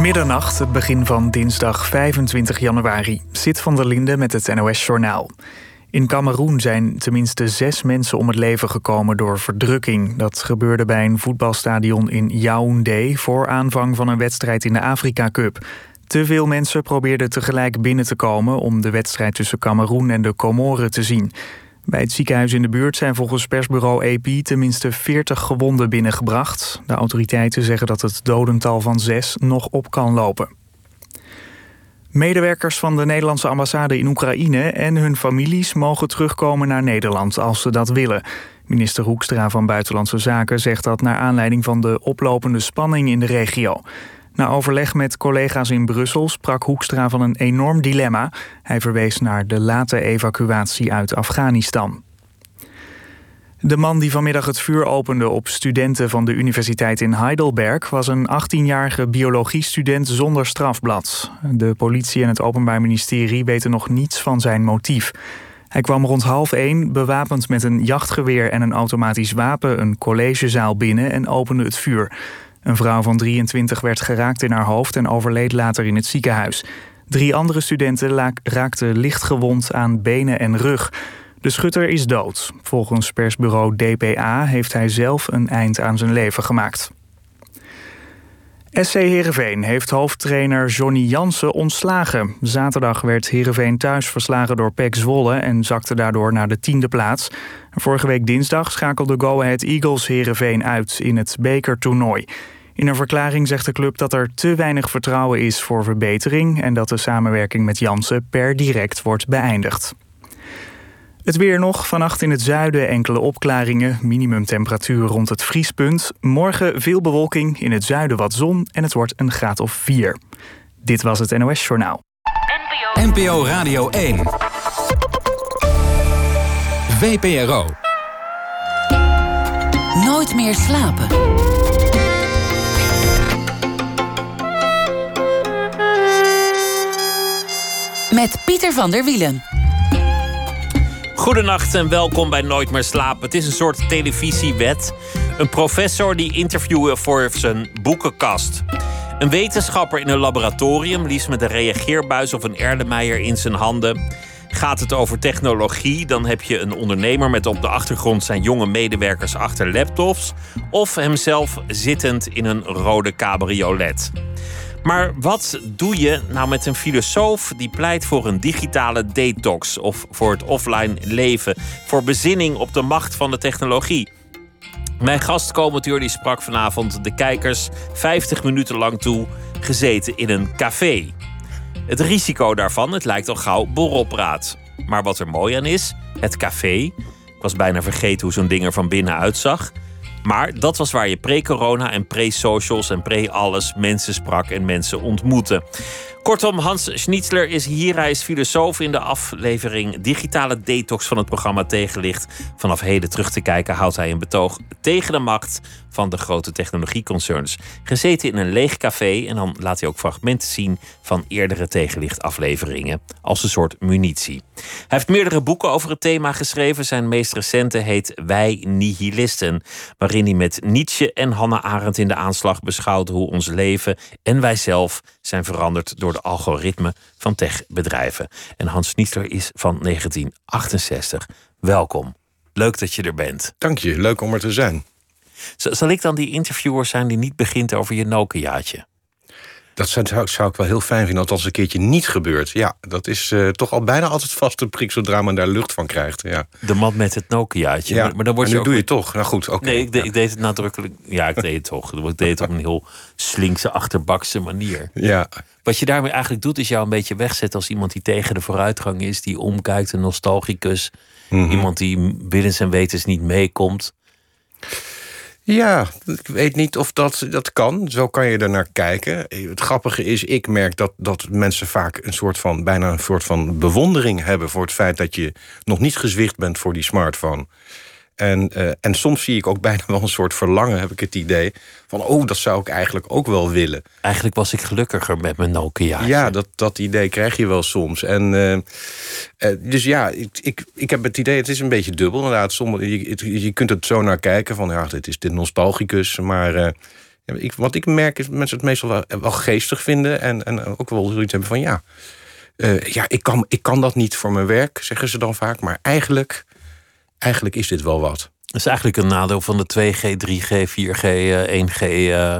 Middernacht, het begin van dinsdag 25 januari. Zit van der Linde met het NOS-journaal. In Cameroen zijn tenminste zes mensen om het leven gekomen door verdrukking. Dat gebeurde bij een voetbalstadion in Yaoundé... voor aanvang van een wedstrijd in de Afrika Cup. Te veel mensen probeerden tegelijk binnen te komen... om de wedstrijd tussen Cameroen en de Comoren te zien. Bij het ziekenhuis in de buurt zijn volgens persbureau AP tenminste 40 gewonden binnengebracht. De autoriteiten zeggen dat het dodental van zes nog op kan lopen. Medewerkers van de Nederlandse ambassade in Oekraïne en hun families mogen terugkomen naar Nederland als ze dat willen. Minister Hoekstra van Buitenlandse Zaken zegt dat naar aanleiding van de oplopende spanning in de regio. Na overleg met collega's in Brussel sprak Hoekstra van een enorm dilemma. Hij verwees naar de late evacuatie uit Afghanistan. De man die vanmiddag het vuur opende op studenten van de universiteit in Heidelberg was een 18-jarige biologiestudent zonder strafblad. De politie en het Openbaar Ministerie weten nog niets van zijn motief. Hij kwam rond half één bewapend met een jachtgeweer en een automatisch wapen een collegezaal binnen en opende het vuur. Een vrouw van 23 werd geraakt in haar hoofd en overleed later in het ziekenhuis. Drie andere studenten raakten lichtgewond aan benen en rug. De schutter is dood. Volgens persbureau DPA heeft hij zelf een eind aan zijn leven gemaakt. SC Heerenveen heeft hoofdtrainer Johnny Jansen ontslagen. Zaterdag werd Heerenveen thuis verslagen door PEC Zwolle... en zakte daardoor naar de tiende plaats. Vorige week dinsdag schakelde Go Ahead Eagles Heerenveen uit in het bekertoernooi. In een verklaring zegt de club dat er te weinig vertrouwen is voor verbetering... en dat de samenwerking met Jansen per direct wordt beëindigd. Het weer nog. Vannacht in het zuiden enkele opklaringen. Minimumtemperatuur rond het vriespunt. Morgen veel bewolking. In het zuiden wat zon. En het wordt een graad of 4. Dit was het NOS Journaal. NPO Radio 1. VPRO. Nooit meer slapen. Met Pieter van der Wielen. Goedenacht en welkom bij Nooit meer slapen. Het is een soort televisiewet. Een professor die interviewen voor zijn boekenkast. Een wetenschapper in een laboratorium, liefst met een reageerbuis of een Erlenmeyer in zijn handen. Gaat het over technologie, dan heb je een ondernemer met op de achtergrond zijn jonge medewerkers achter laptops. Of hemzelf zittend in een rode cabriolet. Maar wat doe je nou met een filosoof die pleit voor een digitale detox of voor het offline leven, voor bezinning op de macht van de technologie? Mijn gastcommentator die sprak vanavond de kijkers 50 minuten lang toe, gezeten in een café. Het risico daarvan, het lijkt al gauw borrelpraat. Maar wat er mooi aan is, het café. Ik was bijna vergeten hoe zo'n ding er van binnen uitzag. Maar dat was waar je pre-corona en pre-socials en pre-alles mensen sprak en mensen ontmoette. Kortom, Hans Schnitzler is hier. Hij is filosoof in de aflevering Digitale Detox van het programma Tegenlicht. Vanaf heden terug te kijken houdt hij een betoog tegen de macht van de grote technologieconcerns. Gezeten in een leeg café en dan laat hij ook fragmenten zien van eerdere tegenlichtafleveringen als een soort munitie. Hij heeft meerdere boeken over het thema geschreven. Zijn meest recente heet Wij Nihilisten, waarin hij met Nietzsche en Hannah Arendt in de aanslag beschouwt hoe ons leven en wij zelf zijn veranderd door de algoritme van techbedrijven. En Hans Nietzscher is van 1968. Welkom. Leuk dat je er bent. Dank je, leuk om er te zijn. Zal ik dan die interviewer zijn die niet begint over je Nokiaatje? Dat zou, zou, ik wel heel fijn vinden als het een keertje niet gebeurt. Ja, dat is uh, toch al bijna altijd vast een prik zodra men daar lucht van krijgt. Ja. De man met het Nokiaatje. Ja, maar, dan wordt nu ook... doe je toch. Nou goed, oké. Nee, ik, ik, deed het nadrukkelijk. Ja, ik deed het toch. Ik deed het op een heel slinkse, achterbakse manier. Ja. Wat je daarmee eigenlijk doet, is jou een beetje wegzetten als iemand die tegen de vooruitgang is, die omkijkt, een nostalgicus. Mm -hmm. Iemand die binnen zijn wetens niet meekomt. Ja, ik weet niet of dat, dat kan. Zo kan je er naar kijken. Het grappige is, ik merk dat, dat mensen vaak een soort van, bijna een soort van bewondering hebben voor het feit dat je nog niet gezwicht bent voor die smartphone. En, uh, en soms zie ik ook bijna wel een soort verlangen, heb ik het idee. Van, oh, dat zou ik eigenlijk ook wel willen. Eigenlijk was ik gelukkiger met mijn Nokia. Ja, dat, dat idee krijg je wel soms. En, uh, uh, dus ja, ik, ik, ik heb het idee, het is een beetje dubbel. Inderdaad, sommige, je, je kunt het zo naar kijken van, ja, dit is dit nostalgicus. Maar ik, wat ik merk is dat mensen het meestal wel, wel geestig vinden. En, en ook wel zoiets hebben van ja. eh, ja, ik kan, ik kan dat niet voor mijn werk, zeggen ze dan vaak. Maar eigenlijk, eigenlijk is dit wel wat. Dat is eigenlijk een nadeel van de 2G, 3G, 4G, eh, 1G. eh,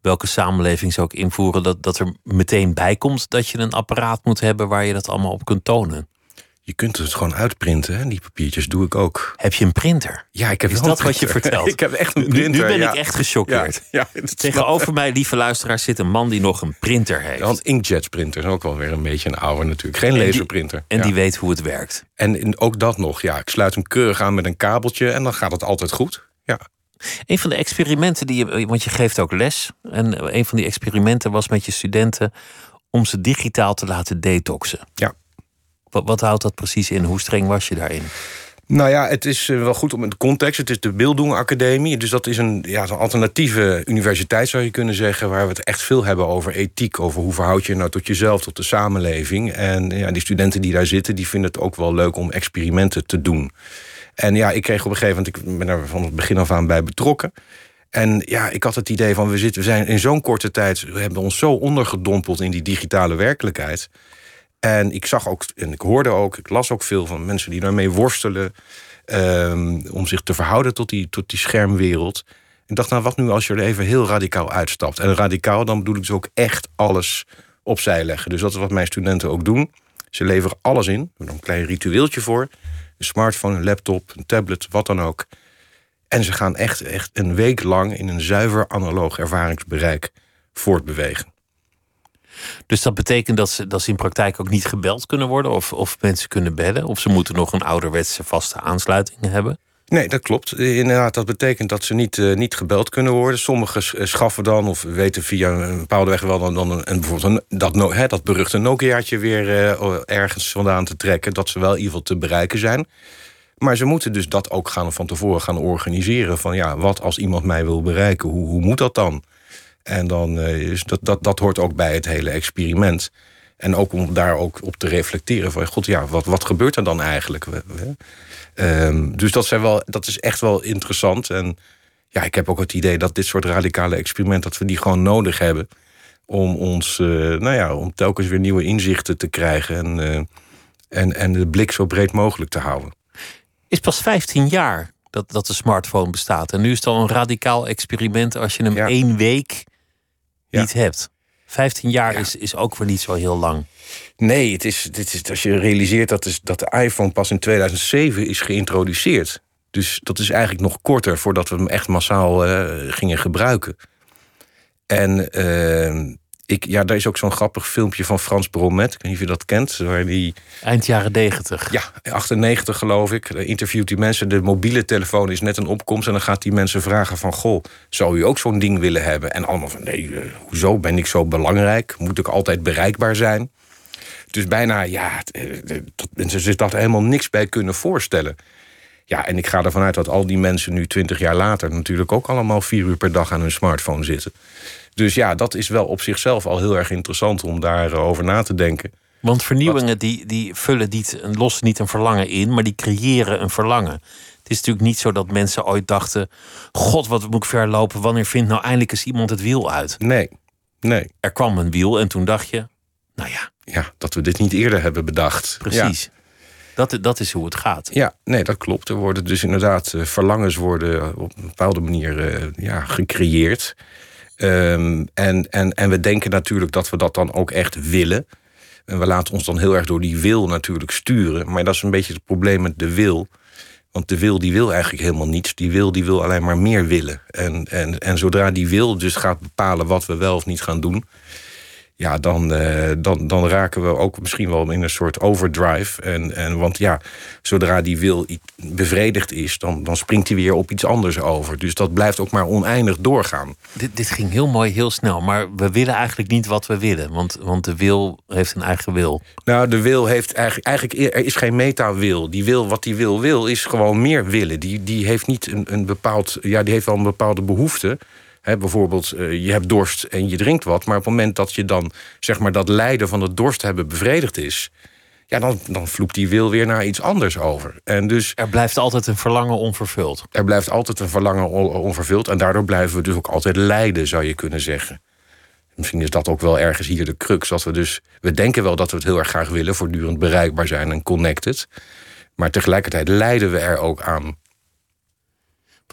welke samenleving zou ik invoeren? Dat, dat er meteen bij komt dat je een apparaat moet hebben waar je dat allemaal op kunt tonen. Je kunt het gewoon uitprinten, hè? die papiertjes doe ik ook. Heb je een printer? Ja, ik heb Is wel dat wat je vertelt? ik heb echt een Nu- printer. Nu ben ja. ik echt gechoqueerd. Ja, Tegenover mij, lieve luisteraars, zit een man die nog een printer heeft. Want inkjet printer is ook wel weer een beetje een oude natuurlijk. Geen En die- laserprinter. En die weet hoe het werkt. En in- ook dat nog, ja. Ik sluit hem keurig aan met een kabeltje en dan gaat het altijd goed. Ja. Een van de experimenten die je, want je geeft ook les. En een van die experimenten was met je studenten om ze digitaal te laten detoxen. Ja. Wat, wat houdt dat precies in? Hoe streng was je daarin? Nou ja, het is eh, wel goed om de context. Het is de Bildung Academie. Dus dat is een, ja, een alternatieve universiteit, zou je kunnen zeggen. Waar we het echt veel hebben over ethiek. Over hoe verhoud je je nou tot jezelf, tot de samenleving. En ja, die studenten die daar zitten, die vinden het ook wel leuk om experimenten te doen. En ja, ik kreeg op een gegeven moment, ik ben er van het begin af aan bij betrokken. En ja, ik had het idee van, we, zitten, we zijn in zo'n korte tijd, we hebben ons zo ondergedompeld in die digitale werkelijkheid. En ik zag ook, en ik hoorde ook, ik las ook veel van mensen die daarmee worstelen. ehm, om zich te verhouden tot die, tot die schermwereld. Ik dacht, nou, wat nu als je er even heel radicaal uitstapt? En radicaal, dan bedoel ik dus ook echt alles opzij leggen. Dus dat is wat mijn studenten ook doen. Ze leveren alles in. Is een klein ritueeltje voor. Een smartphone, een laptop, een tablet, wat dan ook. En ze gaan echt, echt een week lang in een zuiver analoog ervaringsbereik voortbewegen. Dus dat betekent dat ze, dat in praktijk ook niet gebeld kunnen worden? Of, of mensen kunnen bellen? Of ze moeten nog een ouderwetse vaste aansluiting hebben? Nee, dat klopt. Inderdaad, dat betekent dat ze niet, eh, niet gebeld kunnen worden. Sommigen eh, schaffen dan of weten via een bepaalde weg wel dan, dan een, en bijvoorbeeld dat, hè, dat beruchte Nokiaatje weer eh, ergens vandaan te trekken. Dat ze wel in ieder geval te bereiken zijn. Maar ze moeten dus dat ook gaan van tevoren gaan organiseren. Van ja, wat als iemand mij wil bereiken? Hoe, hoe moet dat dan? En dan eh, is dat, dat, dat hoort ook bij het hele experiment. En ook om daar ook op te reflecteren van... god, ja, wat, wat gebeurt er dan eigenlijk? Ehm, dus dat, zijn wel, dat is echt wel interessant. En ja, ik heb ook het idee dat dit soort radicale experimenten... dat we die gewoon nodig hebben om ons, eh, nou ja, om telkens weer nieuwe inzichten te krijgen... en, eh, en, en de blik zo breed mogelijk te houden. is pas 15 jaar dat, dat de smartphone bestaat. En nu is het al een radicaal experiment als je hem Ja. één week Ja. niet hebt. 15 jaar Ja. is, is ook weer niet zo heel lang. Nee, het is, dit is, als je realiseert dat, is, dat de iPhone pas in 2007 is geïntroduceerd. Dus dat is eigenlijk nog korter voordat we hem echt massaal eh, gingen gebruiken. En eh, ik, ja, daar is ook zo'n grappig filmpje van Frans Bromet. Ik weet niet of je dat kent. Waar die, Eind jaren 90. ja, 98 geloof ik, eh, interviewt die mensen. De mobiele telefoon is net een opkomst. En dan gaat die mensen vragen van... Goh, zou u ook zo'n ding willen hebben? En allemaal van, nee, eh, hoezo ben ik zo belangrijk? Moet ik altijd bereikbaar zijn? Dus bijna, ja, het, eh, dat zich daar helemaal niks bij kunnen voorstellen. Ja, en ik ga ervan uit dat al die mensen nu twintig jaar later... natuurlijk ook allemaal vier uur per dag aan hun smartphone zitten. Dus ja, dat is wel op zichzelf al heel erg interessant om daarover na te denken. Want vernieuwingen die, die vullen niet, lossen niet een verlangen in, maar die creëren een verlangen. Het is natuurlijk niet zo dat mensen ooit dachten: God, wat moet ik ver lopen? Wanneer vindt nou eindelijk eens iemand het wiel uit? Nee, nee. Er kwam een wiel en toen dacht je: Nou ja, Ja, dat we dit niet eerder hebben bedacht. precies. Dat, dat is hoe het gaat. Ja, ja nee, dat klopt. Er worden dus inderdaad eh, verlangens worden op een bepaalde manier eh, ja, gecreëerd. Ehm, en, en, en we denken natuurlijk dat we dat dan ook echt willen. En we laten ons dan heel erg door die wil natuurlijk sturen. Maar dat is een beetje het probleem met de wil. Want de wil die wil eigenlijk helemaal niets. Die wil die wil alleen maar meer willen. En, en, en zodra die wil dus gaat bepalen wat we wel of niet gaan doen... ja, dan, eh, dan, dan raken we ook misschien wel in een soort overdrive. En, en, want ja, zodra die wil bevredigd is... Dan, dan springt hij weer op iets anders over. Dus dat blijft ook maar oneindig doorgaan. Dit, dit ging heel mooi, heel snel. Maar we willen eigenlijk niet wat we willen. Want, want de wil heeft een eigen wil. Nou, de wil heeft eigenlijk, eigenlijk er is geen meta-wil. Die wil wat die wil wil is gewoon meer willen. Die, die heeft niet een, een bepaald, ja, die heeft wel een bepaalde behoefte. Bijvoorbeeld, eh, je hebt dorst en je drinkt wat, maar op het moment dat je dan zeg maar dat lijden van het dorst hebben bevredigd is, ja, dan, dan vloept die wil weer naar iets anders over. En dus Er blijft altijd een verlangen onvervuld. er blijft altijd een verlangen on- onvervuld. En daardoor blijven we dus ook altijd lijden, zou je kunnen zeggen. Misschien is dat ook wel ergens hier de crux. Dat we dus, we denken wel dat we het heel erg graag willen, voortdurend bereikbaar zijn en connected. Maar tegelijkertijd lijden we er ook aan.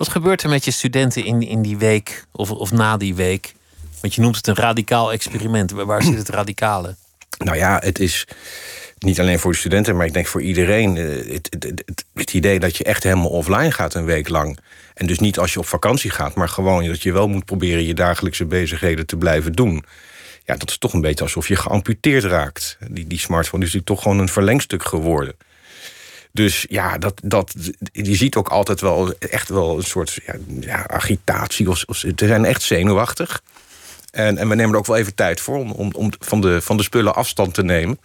Wat gebeurt er met je studenten in, in die week of, of na die week? Want je noemt het een radicaal experiment. Waar zit het radicale? Nou ja, het is niet alleen voor de studenten, maar ik denk voor iedereen. eh, het, het- het idee dat je echt helemaal offline gaat een week lang. En dus niet als je op vakantie gaat, maar gewoon dat je wel moet proberen je dagelijkse bezigheden te blijven doen. Ja, dat is toch een beetje alsof je geamputeerd raakt. Die, die smartphone is natuurlijk toch gewoon een verlengstuk geworden. Dus ja, dat, dat, je ziet ook altijd wel echt wel een soort ja, ja, agitatie. Of, ze zijn echt zenuwachtig. En, en we nemen er ook wel even tijd voor om, om, om van, de, van de spullen afstand te nemen.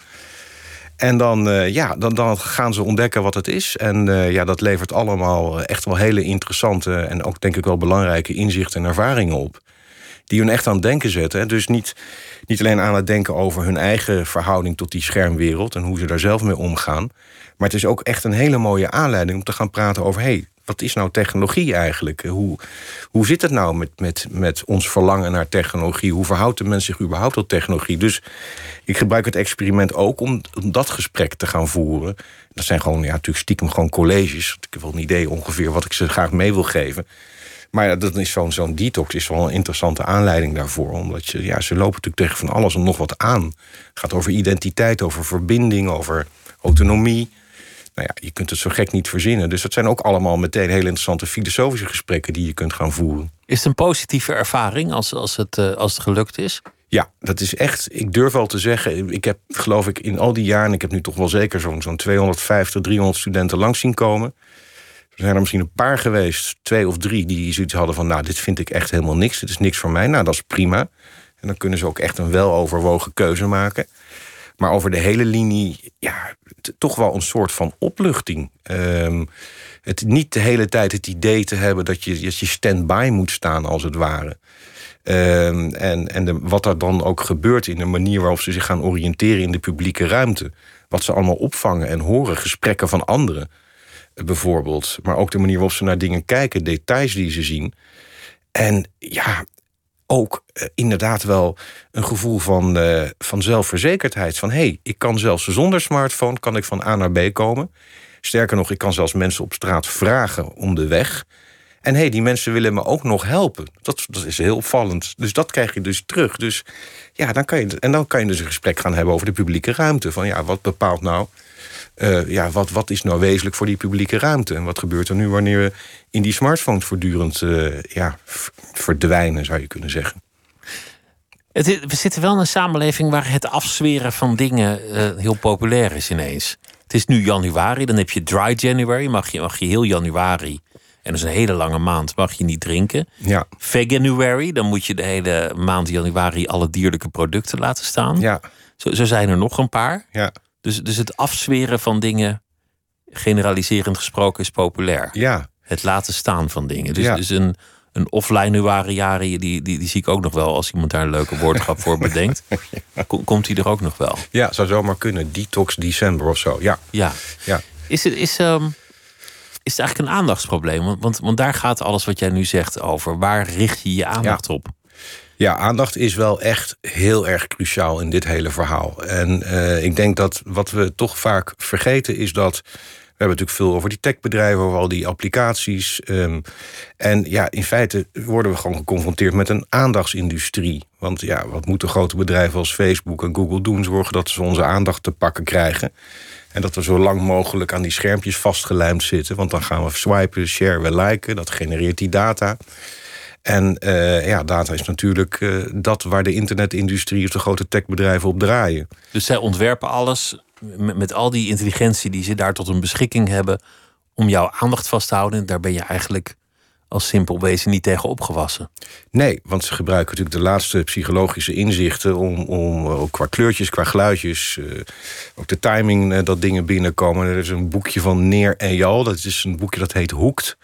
En dan, eh, ja, dan, dan gaan ze ontdekken wat het is. En eh, ja, dat levert allemaal echt wel hele interessante... en ook denk ik wel belangrijke inzichten en ervaringen op. Die hun echt aan het denken zetten. hè. Dus niet, niet alleen aan het denken over hun eigen verhouding tot die schermwereld... en hoe ze daar zelf mee omgaan. Maar het is ook echt een hele mooie aanleiding om te gaan praten over... hey, wat is nou technologie eigenlijk? Hoe, hoe zit het nou met, met, met ons verlangen naar technologie? Hoe verhoudt de mens zich überhaupt tot technologie? Dus ik gebruik het experiment ook om, om dat gesprek te gaan voeren. Dat zijn gewoon, ja, natuurlijk stiekem gewoon colleges. Ik heb wel een idee ongeveer wat ik ze graag mee wil geven. Maar ja, dat is zo'n zo'n detox is wel een interessante aanleiding daarvoor. Omdat je, ja, ze lopen natuurlijk tegen van alles en nog wat aan. Het gaat over identiteit, over verbinding, over autonomie. Nou ja, je kunt het zo gek niet verzinnen. Dus dat zijn ook allemaal meteen hele interessante filosofische gesprekken die je kunt gaan voeren. Is het een positieve ervaring als, als, het, eh, als het gelukt is? Ja, dat is echt. Ik durf wel te zeggen. Ik heb, geloof ik, in al die jaren. Ik heb nu toch wel zeker zo'n zo'n 250, 300 studenten langs zien komen. Er zijn er misschien een paar geweest, twee of drie, die zoiets hadden van: Nou, dit vind ik echt helemaal niks. Dit is niks voor mij. Nou, dat is prima. En dan kunnen ze ook echt een weloverwogen keuze maken. Maar over de hele linie, ja, toch wel een soort van opluchting. Ehm, het niet de hele tijd het idee te hebben dat je, dat je stand-by moet staan, als het ware. Ehm, en en de, wat er dan ook gebeurt in de manier waarop ze zich gaan oriënteren in de publieke ruimte. Wat ze allemaal opvangen en horen, gesprekken van anderen bijvoorbeeld. Maar ook de manier waarop ze naar dingen kijken, details die ze zien. En ja, ook eh, inderdaad wel een gevoel van, eh, van zelfverzekerdheid. Van hé, hey, ik kan zelfs zonder smartphone kan ik van A naar B komen. Sterker nog, ik kan zelfs mensen op straat vragen om de weg. En hé, hey, die mensen willen me ook nog helpen. Dat, dat is heel opvallend. Dus dat krijg je dus terug. Dus ja, dan kan je, en dan kan je dus een gesprek gaan hebben over de publieke ruimte. Van ja, wat bepaalt nou eh, ja, wat, wat is nou wezenlijk voor die publieke ruimte? En wat gebeurt er nu wanneer we in die smartphones voortdurend eh, ja, verdwijnen, zou je kunnen zeggen? Het we zitten wel in een samenleving waar het afzweren van dingen eh, heel populair is ineens. Het is nu januari, dan heb je dry January. Mag je, mag je heel januari, en dat is een hele lange maand, mag je niet drinken. Ja, Veganuary, dan moet je de hele maand januari alle dierlijke producten laten staan. ja, Zo, zo zijn er nog een paar. ja, Dus, dus het afzweren van dingen, generaliserend gesproken, is populair. ja. Het laten staan van dingen. Dus, Ja. dus een, een offline nuariari, die, die, die zie ik ook nog wel als iemand daar een leuke woordgrap voor bedenkt. Kom- Komt die er ook nog wel? Ja, zou zomaar kunnen. Detox december of zo. Ja, Ja. ja. Is het, is, ehm, is het eigenlijk een aandachtsprobleem? Want, want, want daar gaat alles wat jij nu zegt over. Waar richt je je aandacht op? Ja, aandacht is wel echt heel erg cruciaal in dit hele verhaal. En eh, ik denk dat wat we toch vaak vergeten is dat. We hebben natuurlijk veel over die techbedrijven, over al die applicaties. ehm, en ja, in feite worden we gewoon geconfronteerd met een aandachtsindustrie. Want ja, wat moeten grote bedrijven als Facebook en Google doen? Zorgen dat ze onze aandacht te pakken krijgen. En dat we zo lang mogelijk aan die schermpjes vastgelijmd zitten. Want dan gaan we swipen, share, we liken. Dat genereert die data. En eh, ja, data is natuurlijk eh, dat waar de internetindustrie of de grote techbedrijven op draaien. Dus zij ontwerpen alles met, met al die intelligentie die ze daar tot hun beschikking hebben. om jouw aandacht vast te houden. En daar ben je eigenlijk als simpel wezen niet tegen opgewassen. Nee, want ze gebruiken natuurlijk de laatste psychologische inzichten om, om eh, ook qua kleurtjes, qua geluidjes, ook de timing dat dingen binnenkomen. Er is een boekje van Neer en Jal, dat is een boekje dat heet Hoekt.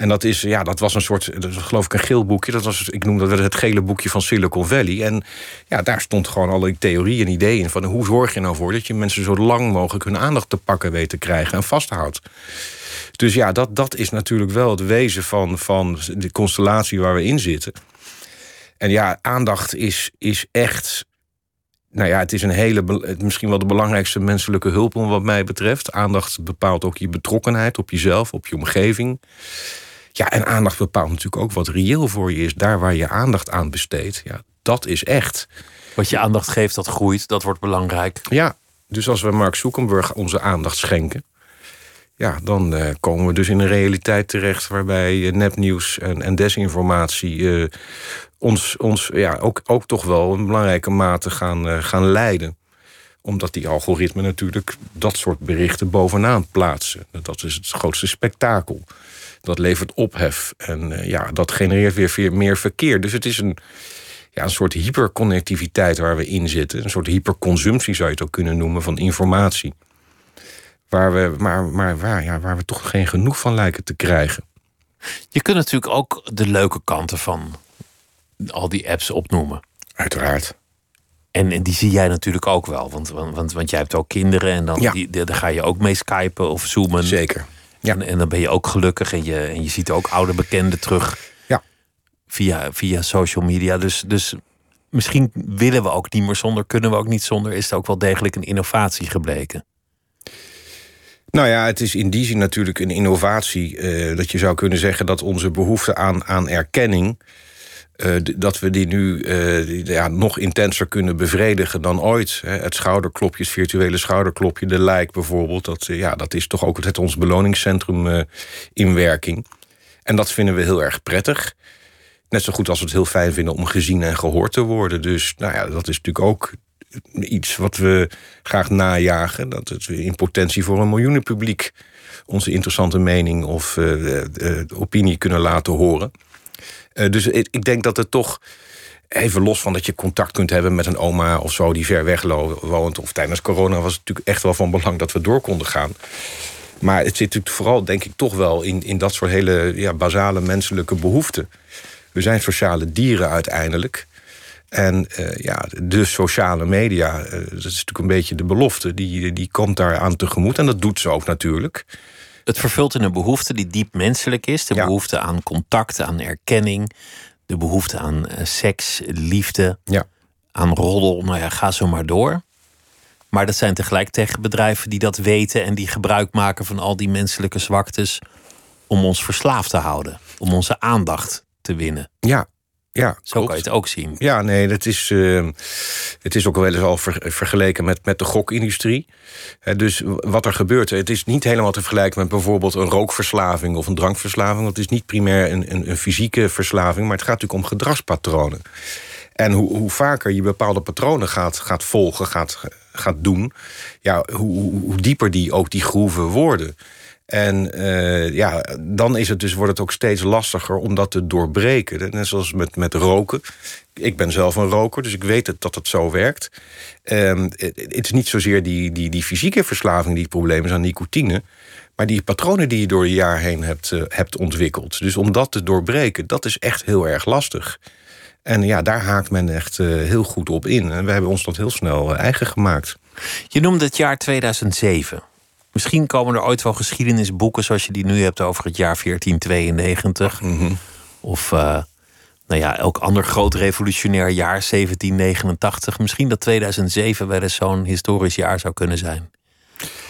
En dat, is, ja, dat was een soort, dat geloof ik, een geel boekje. Dat was, ik noem dat het gele boekje van Silicon Valley. En ja, daar stond gewoon alle theorieën en ideeën. Van hoe zorg je nou voor dat je mensen zo lang mogelijk hun aandacht te pakken weet te krijgen en vasthoudt. Dus ja, dat, dat is natuurlijk wel het wezen van, van de constellatie waar we in zitten. En ja, aandacht is, is echt. Nou ja, het is een hele, misschien wel de belangrijkste menselijke hulp, wat mij betreft. Aandacht bepaalt ook je betrokkenheid op jezelf, op je omgeving. Ja, en aandacht bepaalt natuurlijk ook wat reëel voor je is. Daar waar je aandacht aan besteedt, ja, dat is echt. Wat je aandacht geeft, dat groeit, dat wordt belangrijk. Ja, dus als we Mark Zuckerberg onze aandacht schenken, ja, dan uh, komen we dus in een realiteit terecht waarbij uh, nepnieuws en, en desinformatie uh, ons, ons ja, ook, ook toch wel in belangrijke mate gaan, gaan leiden omdat die algoritmen natuurlijk dat soort berichten bovenaan plaatsen. Dat is het grootste spektakel. Dat levert ophef. En ja, dat genereert weer meer verkeer. Dus het is een, ja, een soort hyperconnectiviteit waar we in zitten. Een soort hyperconsumptie zou je het ook kunnen noemen van informatie. Waar we, maar, maar waar, ja, waar we toch geen genoeg van lijken te krijgen. Je kunt natuurlijk ook de leuke kanten van al die apps opnoemen. Uiteraard. En, en die zie jij natuurlijk ook wel. Want, want, want, want jij hebt ook kinderen en dan, die, daar ga je ook mee skypen of zoomen. Zeker. Ja. En, en dan ben je ook gelukkig en je, en je ziet ook oude bekenden terug. Ja. Via, via social media. Dus, dus misschien willen we ook niet meer zonder, kunnen we ook niet zonder. Is het ook wel degelijk een innovatie gebleken? Nou ja, het is in die zin natuurlijk een innovatie. Uh, dat je zou kunnen zeggen dat onze behoefte aan, aan erkenning. Uh, dat we die nu uh, ja, nog intenser kunnen bevredigen dan ooit. Het schouderklopje, het virtuele schouderklopje, de like bijvoorbeeld. Dat, ja, dat is toch ook het, ons beloningscentrum in werking. En dat vinden we heel erg prettig. Net zo goed als we het heel fijn vinden om gezien en gehoord te worden. Dus nou ja, dat is natuurlijk ook iets wat we graag najagen. Dat het in potentie voor een miljoenenpubliek onze interessante mening of opinie kunnen laten horen. Uh, dus ik, ik, denk dat het toch. Even los van dat je contact kunt hebben met een oma of zo die ver weg woont. Of tijdens corona was het natuurlijk echt wel van belang dat we door konden gaan. Maar het zit natuurlijk vooral, denk ik, toch wel in, in dat soort hele ja, basale menselijke behoeften. We zijn sociale dieren uiteindelijk. En uh, ja, de sociale media, uh, dat is natuurlijk een beetje de belofte, die, die komt daar aan tegemoet. En dat doet ze ook natuurlijk. Het vervult een behoefte die diep menselijk is. De behoefte aan contact, aan erkenning. De behoefte aan uh, seks, liefde, ja. aan roddel. Nou ja, ga zo maar door. Maar dat zijn tegelijk techbedrijven die dat weten en die gebruik maken van al die menselijke zwaktes om ons verslaafd te houden, om onze aandacht te winnen. Ja, ja, Zo kan je het ook zien. Ja, nee, dat is, uh, het is ook wel eens al vergeleken met, met de gokindustrie. Dus wat er gebeurt, het is niet helemaal te vergelijken met bijvoorbeeld een rookverslaving of een drankverslaving. Dat is niet primair een, een, een fysieke verslaving, maar het gaat natuurlijk om gedragspatronen. En hoe, hoe vaker je bepaalde patronen gaat, gaat volgen, gaat, gaat doen, ja, hoe, hoe dieper die ook die groeven worden. En uh, ja, dan is het dus, wordt het ook steeds lastiger om dat te doorbreken. Net zoals met, met roken. Ik ben zelf een roker, dus ik weet het, dat het zo werkt. Um, het is niet zozeer die, die, die fysieke verslaving die het probleem is aan nicotine. Maar die patronen die je door je jaar heen hebt, uh, hebt ontwikkeld. Dus om dat te doorbreken, dat is echt heel erg lastig. En ja, daar haakt men echt uh, heel goed op in. En we hebben ons dat heel snel eigen gemaakt. Je noemde het jaar 2007. Misschien komen er ooit wel geschiedenisboeken zoals je die nu hebt over het jaar 1492. Mm-hmm. Of uh, nou ja, elk ander groot revolutionair jaar, 1789. Misschien dat 2007 wel eens zo'n historisch jaar zou kunnen zijn.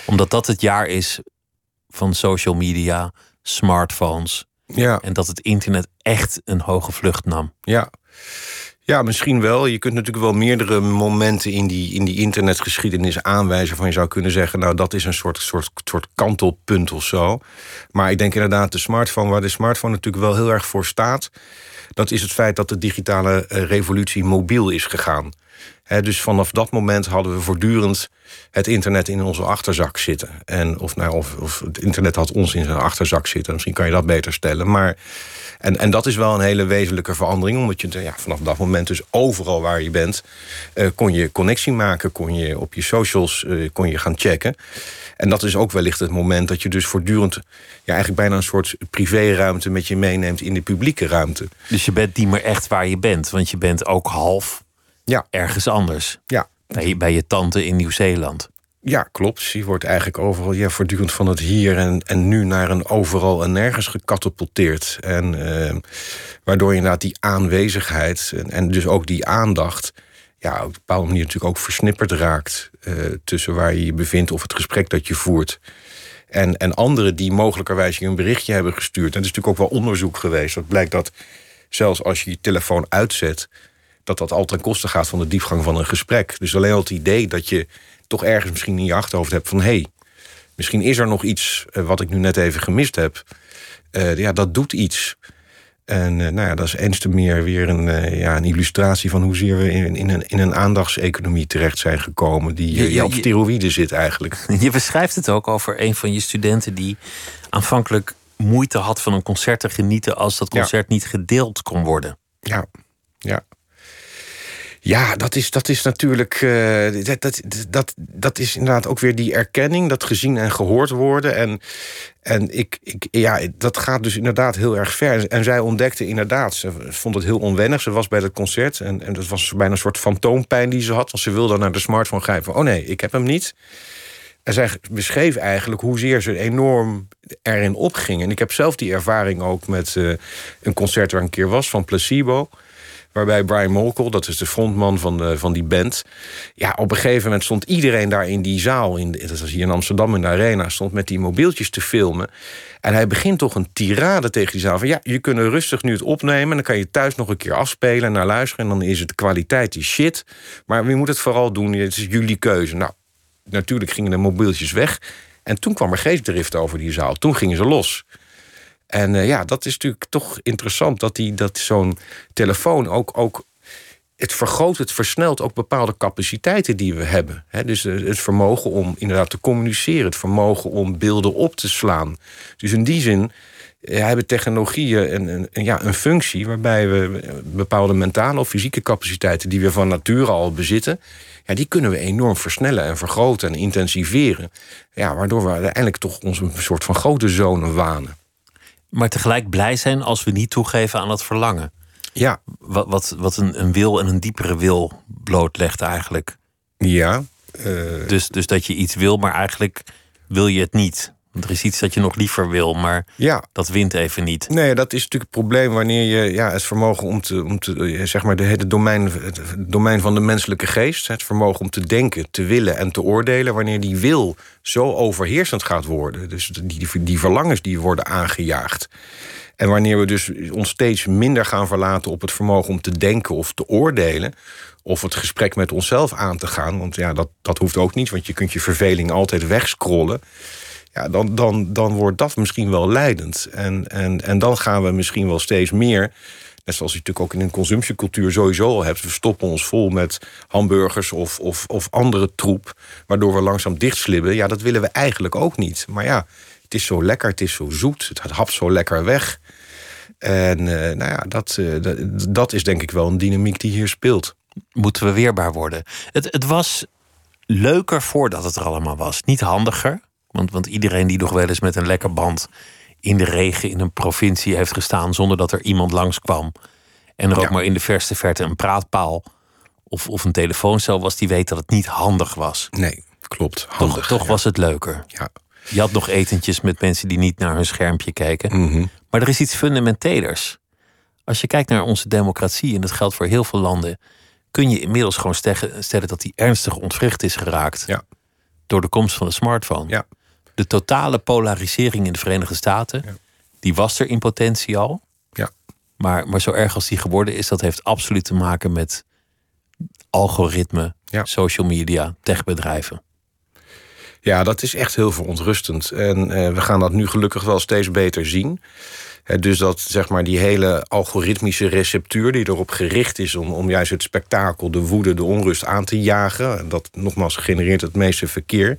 Omdat dat het jaar is van social media, smartphones. Ja. En dat het internet echt een hoge vlucht nam. Ja. Ja, misschien wel. Je kunt natuurlijk wel meerdere momenten in die, in die internetgeschiedenis aanwijzen. van je zou kunnen zeggen, nou, dat is een soort, soort, soort kantelpunt of zo. Maar ik denk inderdaad, de smartphone, waar de smartphone natuurlijk wel heel erg voor staat. dat is het feit dat de digitale revolutie mobiel is gegaan. Dus vanaf dat moment hadden we voortdurend het internet in onze achterzak zitten. En of, nou, of, of het internet had ons in zijn achterzak zitten. Misschien kan je dat beter stellen. Maar, en, en dat is wel een hele wezenlijke verandering. Omdat je ja, vanaf dat moment dus overal waar je bent... Uh, kon je connectie maken, kon je op je socials uh, kon je gaan checken. En dat is ook wellicht het moment dat je dus voortdurend... ja, eigenlijk bijna een soort privéruimte met je meeneemt in de publieke ruimte. Dus je bent niet meer echt waar je bent, want je bent ook half ja. ergens anders. Ja. Bij, je, bij je tante in Nieuw-Zeeland. Ja, klopt. Je wordt eigenlijk overal ja, voortdurend van het hier en, en nu naar een overal en nergens gecatapulteerd. En eh, waardoor inderdaad die aanwezigheid en, en dus ook die aandacht ja, op een bepaalde manier natuurlijk ook versnipperd raakt uh, tussen waar je je bevindt of het gesprek dat je voert. En, en anderen die mogelijkerwijs je een berichtje hebben gestuurd. En er is natuurlijk ook wel onderzoek geweest. Dat blijkt dat zelfs als je je telefoon uitzet, dat dat al ten koste gaat van de diepgang van een gesprek. Dus alleen al het idee dat je toch ergens misschien in je achterhoofd hebt van hé, hey, misschien is er nog iets uh, wat ik nu net even gemist heb. Uh, ja, dat doet iets. En uh, nou ja, dat is eens te meer weer een, uh, ja, een illustratie van hoezeer we in, in, een, in een aandachtseconomie terecht zijn gekomen. Die je, je, op steroïden zit eigenlijk. Je beschrijft het ook over een van je studenten die aanvankelijk moeite had van een concert te genieten als dat concert ja. niet gedeeld kon worden. Ja. Ja, dat is, dat is natuurlijk. Uh, dat, dat, dat, dat is inderdaad ook weer die erkenning, dat gezien en gehoord worden. En, en ik, ik, ja, dat gaat dus inderdaad heel erg ver. En zij ontdekte inderdaad, ze vond het heel onwennig. Ze was bij het concert en, en dat was bijna een soort fantoompijn die ze had. Want ze wilde naar de smartphone grijpen. Oh nee, ik heb hem niet. En zij beschreef eigenlijk hoezeer ze enorm erin opging. En ik heb zelf die ervaring ook met uh, een concert waar een keer was van Placebo. Waarbij Brian Molkel, dat is de frontman van, van die band. Ja, op een gegeven moment stond iedereen daar in die zaal. In, dat was hier in Amsterdam in de Arena. Stond met die mobieltjes te filmen. En hij begint toch een tirade tegen die zaal. Van ja, je kunt rustig nu het opnemen. Dan kan je thuis nog een keer afspelen en naar luisteren. En dan is het de kwaliteit die shit. Maar wie moet het vooral doen? Het is jullie keuze. Nou, natuurlijk gingen de mobieltjes weg. En toen kwam er geestdrift over die zaal. Toen gingen ze los. En uh, ja, dat is natuurlijk toch interessant dat, die, dat zo'n telefoon ook, ook. Het vergroot, het versnelt ook bepaalde capaciteiten die we hebben. He, dus het vermogen om inderdaad te communiceren, het vermogen om beelden op te slaan. Dus in die zin hebben technologieën een, ja, een functie waarbij we bepaalde mentale of fysieke capaciteiten die we van nature al bezitten, ja, die kunnen we enorm versnellen en vergroten en intensiveren. Ja, waardoor we uiteindelijk toch ons een soort van grote zone wanen maar tegelijk blij zijn als we niet toegeven aan dat verlangen. Ja. Wat, wat, wat een, een wil en een diepere wil blootlegt eigenlijk. Ja. Uh... Dus, dus dat je iets wil, maar eigenlijk wil je het niet. Want er is iets dat je nog liever wil, maar ja. dat wint even niet. Nee, dat is natuurlijk het probleem wanneer je ja, het vermogen om te, om te zeg maar, de hele domein, het domein van de menselijke geest, het vermogen om te denken, te willen en te oordelen, wanneer die wil zo overheersend gaat worden. Dus die, die verlangens die worden aangejaagd. En wanneer we dus ons steeds minder gaan verlaten op het vermogen om te denken of te oordelen, of het gesprek met onszelf aan te gaan, want ja, dat, dat hoeft ook niet, want je kunt je verveling altijd wegscrollen ja, dan, dan, dan wordt dat misschien wel leidend. En, en, en dan gaan we misschien wel steeds meer. Net zoals je natuurlijk ook in een consumptiecultuur sowieso al hebt. We stoppen ons vol met hamburgers of, of, of andere troep. Waardoor we langzaam dichtslibben. Ja, dat willen we eigenlijk ook niet. Maar ja, het is zo lekker, het is zo zoet. Het hapt zo lekker weg. En uh, nou ja, dat, uh, dat, dat is denk ik wel een dynamiek die hier speelt. Moeten we weerbaar worden. Het, het was leuker voordat het er allemaal was. Niet handiger. Want, want iedereen die nog wel eens met een lekker band in de regen in een provincie heeft gestaan zonder dat er iemand langskwam. En er ook maar in de verste verte een praatpaal of, of een telefooncel was, die weet dat het niet handig was. Nee, klopt. Handig, toch toch was het leuker. Ja. Je had nog etentjes met mensen die niet naar hun schermpje kijken. Mhm. Maar er is iets fundamentelers. Als je kijkt naar onze democratie, en dat geldt voor heel veel landen, kun je inmiddels gewoon stellen dat die ernstig ontwricht is geraakt. Ja. Door de komst van de smartphone. Ja de totale polarisering in de Verenigde Staten, ja. die was er in potentie al. Ja. Maar, maar zo erg als die geworden is, dat heeft absoluut te maken met algoritme, ja. social media, techbedrijven. Ja, dat is echt heel verontrustend. En uh, we gaan dat nu gelukkig wel steeds beter zien. Dus dat zeg maar die hele algoritmische receptuur die erop gericht is om, om juist het spektakel, de woede, de onrust aan te jagen. Dat nogmaals genereert het meeste verkeer.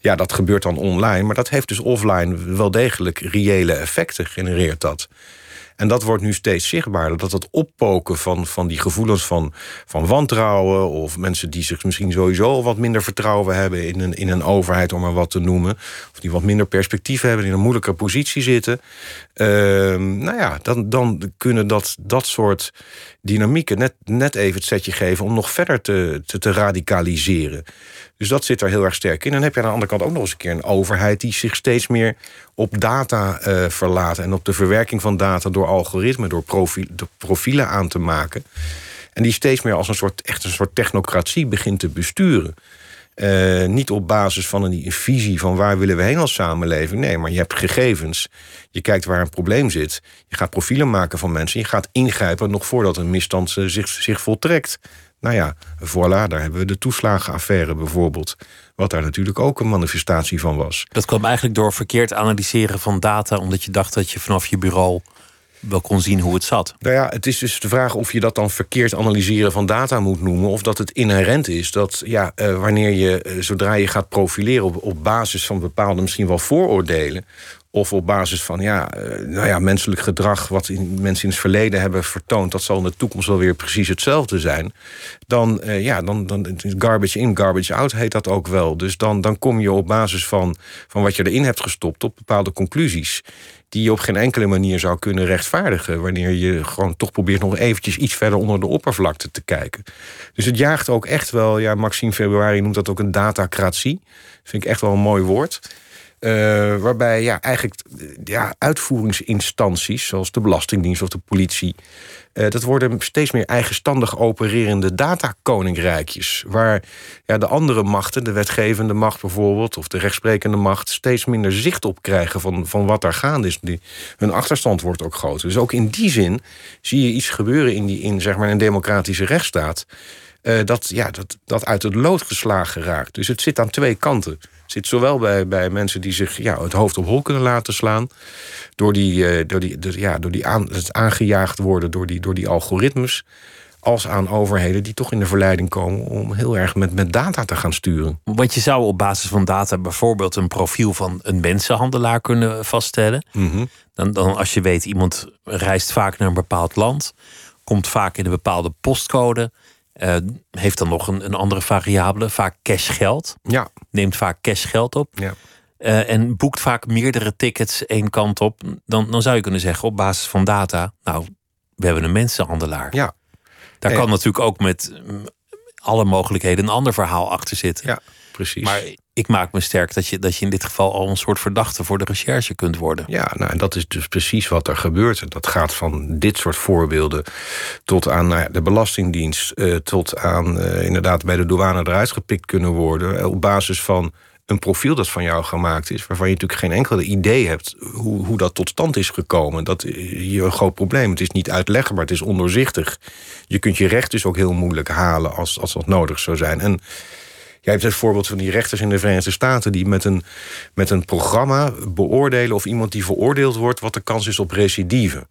Ja, dat gebeurt dan online. Maar dat heeft dus offline wel degelijk reële effecten, genereert dat. En dat wordt nu steeds zichtbaarder. Dat het oppoken van, van die gevoelens van, van wantrouwen... of mensen die zich misschien sowieso wat minder vertrouwen hebben... in een, in een overheid, om maar wat te noemen... of die wat minder perspectief hebben, in een moeilijke positie zitten... Uh, nou ja, dan, dan kunnen dat, dat soort dynamieken net, net even het setje geven... om nog verder te, te, te radicaliseren. Dus dat zit er heel erg sterk in. En dan heb je aan de andere kant ook nog eens een keer een overheid die zich steeds meer op data uh, verlaat. En op de verwerking van data door algoritmen, door profielen aan te maken. En die steeds meer als een soort, echt een soort technocratie begint te besturen. Uh, niet op basis van een, visie van waar willen we heen als samenleving. Nee, maar je hebt gegevens. Je kijkt waar een probleem zit. Je gaat profielen maken van mensen. Je gaat ingrijpen nog voordat een misstand uh, zich, zich voltrekt. Nou ja, voilà, daar hebben we de toeslagenaffaire bijvoorbeeld. Wat daar natuurlijk ook een manifestatie van was. Dat kwam eigenlijk door verkeerd analyseren van data, omdat je dacht dat je vanaf je bureau wel kon zien hoe het zat. Nou ja, het is dus de vraag of je dat dan verkeerd analyseren van data moet noemen. Of dat het inherent is dat ja, uh, wanneer je, uh, zodra je gaat profileren op, op basis van bepaalde misschien wel vooroordelen. Of op basis van ja, uh, nou ja, menselijk gedrag wat mensen in het verleden hebben vertoond, dat zal in de toekomst wel weer precies hetzelfde zijn. Dan, uh, ja, dan, dan garbage in, garbage out heet dat ook wel. Dus dan, dan kom je op basis van, van wat je erin hebt gestopt op bepaalde conclusies. Die je op geen enkele manier zou kunnen rechtvaardigen. Wanneer je gewoon toch probeert nog eventjes iets verder onder de oppervlakte te kijken. Dus het jaagt ook echt wel, ja, Maxime Februari noemt dat ook een datacratie. Vind ik echt wel een mooi woord. Uh, waarbij ja, eigenlijk ja, uitvoeringsinstanties, zoals de Belastingdienst of de politie, uh, dat worden steeds meer eigenstandig opererende datakoninkrijkjes. Waar ja, de andere machten, de wetgevende macht bijvoorbeeld, of de rechtsprekende macht, steeds minder zicht op krijgen van, van wat daar gaande is. Hun achterstand wordt ook groter. Dus ook in die zin zie je iets gebeuren in, die, in zeg maar, een democratische rechtsstaat. Uh, dat, ja, dat, dat uit het lood geslagen raakt. Dus het zit aan twee kanten zit zowel bij, bij mensen die zich ja, het hoofd op hol kunnen laten slaan. Door, die, uh, door, die, door, ja, door die aan, het aangejaagd worden door die, door die algoritmes. Als aan overheden die toch in de verleiding komen om heel erg met, met data te gaan sturen. Want je zou op basis van data bijvoorbeeld een profiel van een mensenhandelaar kunnen vaststellen. Mm -hmm. dan, dan als je weet, iemand reist vaak naar een bepaald land, komt vaak in een bepaalde postcode. Uh, heeft dan nog een, een andere variabele, vaak cashgeld. Ja. Neemt vaak cashgeld op. Ja. Uh, en boekt vaak meerdere tickets één kant op. Dan, dan zou je kunnen zeggen, op basis van data, nou, we hebben een mensenhandelaar. Ja. Daar kan natuurlijk ook met mm, alle mogelijkheden een ander verhaal achter zitten. Ja, precies. Maar ik maak me sterk dat je, dat je in dit geval al een soort verdachte voor de recherche kunt worden. Ja, nou, en dat is dus precies wat er gebeurt. Dat gaat van dit soort voorbeelden tot aan nou de Belastingdienst, uh, tot aan uh, inderdaad bij de douane eruit gepikt kunnen worden. Eh, op basis van een profiel dat van jou gemaakt is, waarvan je natuurlijk geen enkele idee hebt hoe, hoe dat tot stand is gekomen. Dat is hier een groot probleem. Het is niet uitlegbaar, het is ondoorzichtig. Je kunt je recht dus ook heel moeilijk halen als, als dat nodig zou zijn. En Jij hebt het voorbeeld van die rechters in de Verenigde Staten... die met een, met een programma beoordelen of iemand die veroordeeld wordt... wat de kans is op recidive.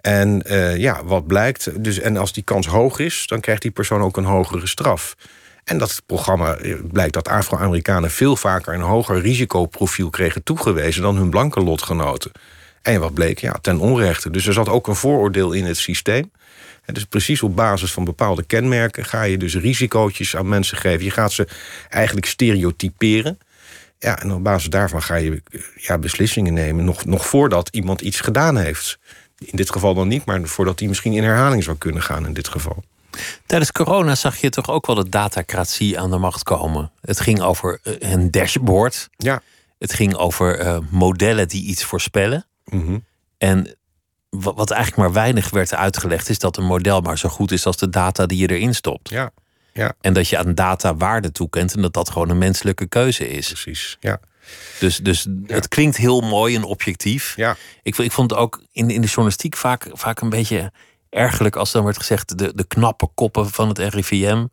En uh, ja, wat blijkt... Dus, en als die kans hoog is, dan krijgt die persoon ook een hogere straf. En dat programma eh, blijkt dat Afro-Amerikanen... veel vaker een hoger risicoprofiel kregen toegewezen... dan hun blanke lotgenoten. En wat bleek? Ja, ten onrechte. Dus er zat ook een vooroordeel in het systeem. En dus precies op basis van bepaalde kenmerken ga je dus risicootjes aan mensen geven. Je gaat ze eigenlijk stereotyperen. Ja, en op basis daarvan ga je ja, beslissingen nemen, nog, nog voordat iemand iets gedaan heeft. In dit geval dan niet, maar voordat hij misschien in herhaling zou kunnen gaan in dit geval. Tijdens corona zag je toch ook wel de datacratie aan de macht komen. Het ging over eh, een dashboard. Ja. Het ging over uh, modellen die iets voorspellen. Mm -hmm. En wat eigenlijk maar weinig werd uitgelegd, is dat een model maar zo goed is als de data die je erin stopt. Ja. Ja. En dat je aan data waarde toekent en dat dat gewoon een menselijke keuze is. Precies, ja. Dus, dus ja. het klinkt heel mooi en objectief. Ja. Ik, ik vond het ook in, in de journalistiek vaak, vaak een beetje ergerlijk als dan werd gezegd de, de knappe koppen van het RIVM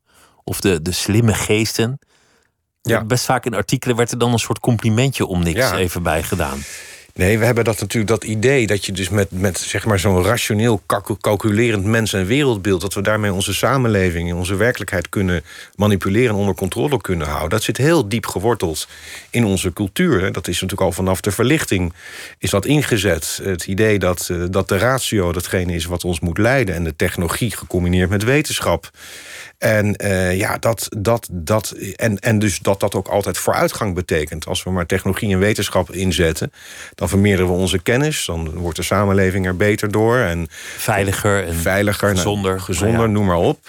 of de, de slimme geesten. Ja. Best vaak in artikelen werd er dan een soort complimentje om niks Ja. even bij gedaan. Nee, we hebben dat natuurlijk, dat idee dat je dus met, met zeg maar zo'n rationeel calcu- calculerend mens- en wereldbeeld, dat we daarmee onze samenleving en onze werkelijkheid kunnen manipuleren en onder controle kunnen houden. Dat zit heel diep geworteld in onze cultuur. Dat is natuurlijk al vanaf de verlichting is dat ingezet. Het idee dat, eh, dat de ratio datgene is wat ons moet leiden en de technologie gecombineerd met wetenschap. En eh, ja, dat, dat, dat, en, en dus dat dat ook altijd vooruitgang betekent. Als we maar technologie en wetenschap inzetten, dan vermeerderen we onze kennis. Dan wordt de samenleving er beter door. En Veiliger en veiliger, nou, gezonder. gezonder ja. noem maar op.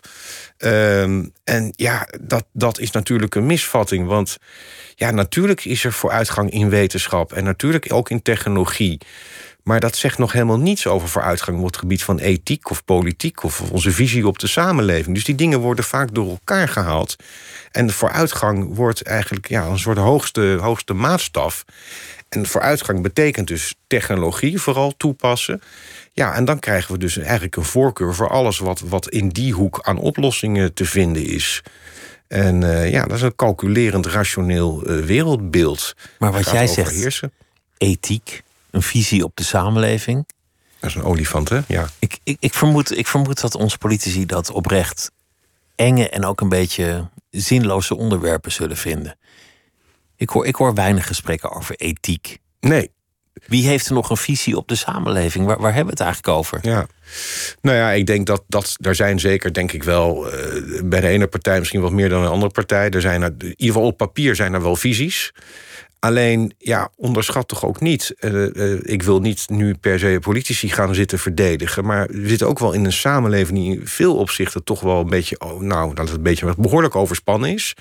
Ehm, en ja, dat, dat is natuurlijk een misvatting. Want ja, natuurlijk is er vooruitgang in wetenschap. En natuurlijk ook in technologie. Maar dat zegt nog helemaal niets over vooruitgang op het gebied van ethiek of politiek of onze visie op de samenleving. Dus die dingen worden vaak door elkaar gehaald. En de vooruitgang wordt eigenlijk ja, een soort hoogste, hoogste maatstaf. En vooruitgang betekent dus technologie vooral toepassen. Ja, en dan krijgen we dus eigenlijk een voorkeur voor alles wat, wat in die hoek aan oplossingen te vinden is. En eh, ja, dat is een calculerend, rationeel eh, wereldbeeld. Maar wat jij zegt, overheersen. ethiek, een visie op de samenleving. Dat is een olifant, hè? Ja. Ik, ik, ik, vermoed, ik vermoed dat onze politici dat oprecht enge en ook een beetje zinloze onderwerpen zullen vinden. Ik hoor, ik hoor weinig gesprekken over ethiek. Nee, Wie heeft er nog een visie op de samenleving? Waar, waar hebben we het eigenlijk over? Ja. Nou ja, ik denk dat, dat er zijn zeker, denk ik wel, eh, bij de ene partij misschien wat meer dan de andere partij. Er zijn er, in ieder geval op papier zijn er wel visies. Alleen, ja, onderschat toch ook niet. eh, eh, ik wil niet nu per se politici gaan zitten verdedigen. Maar we zitten ook wel in een samenleving die in veel opzichten toch wel een beetje, oh, nou, dat het een beetje behoorlijk overspannen is.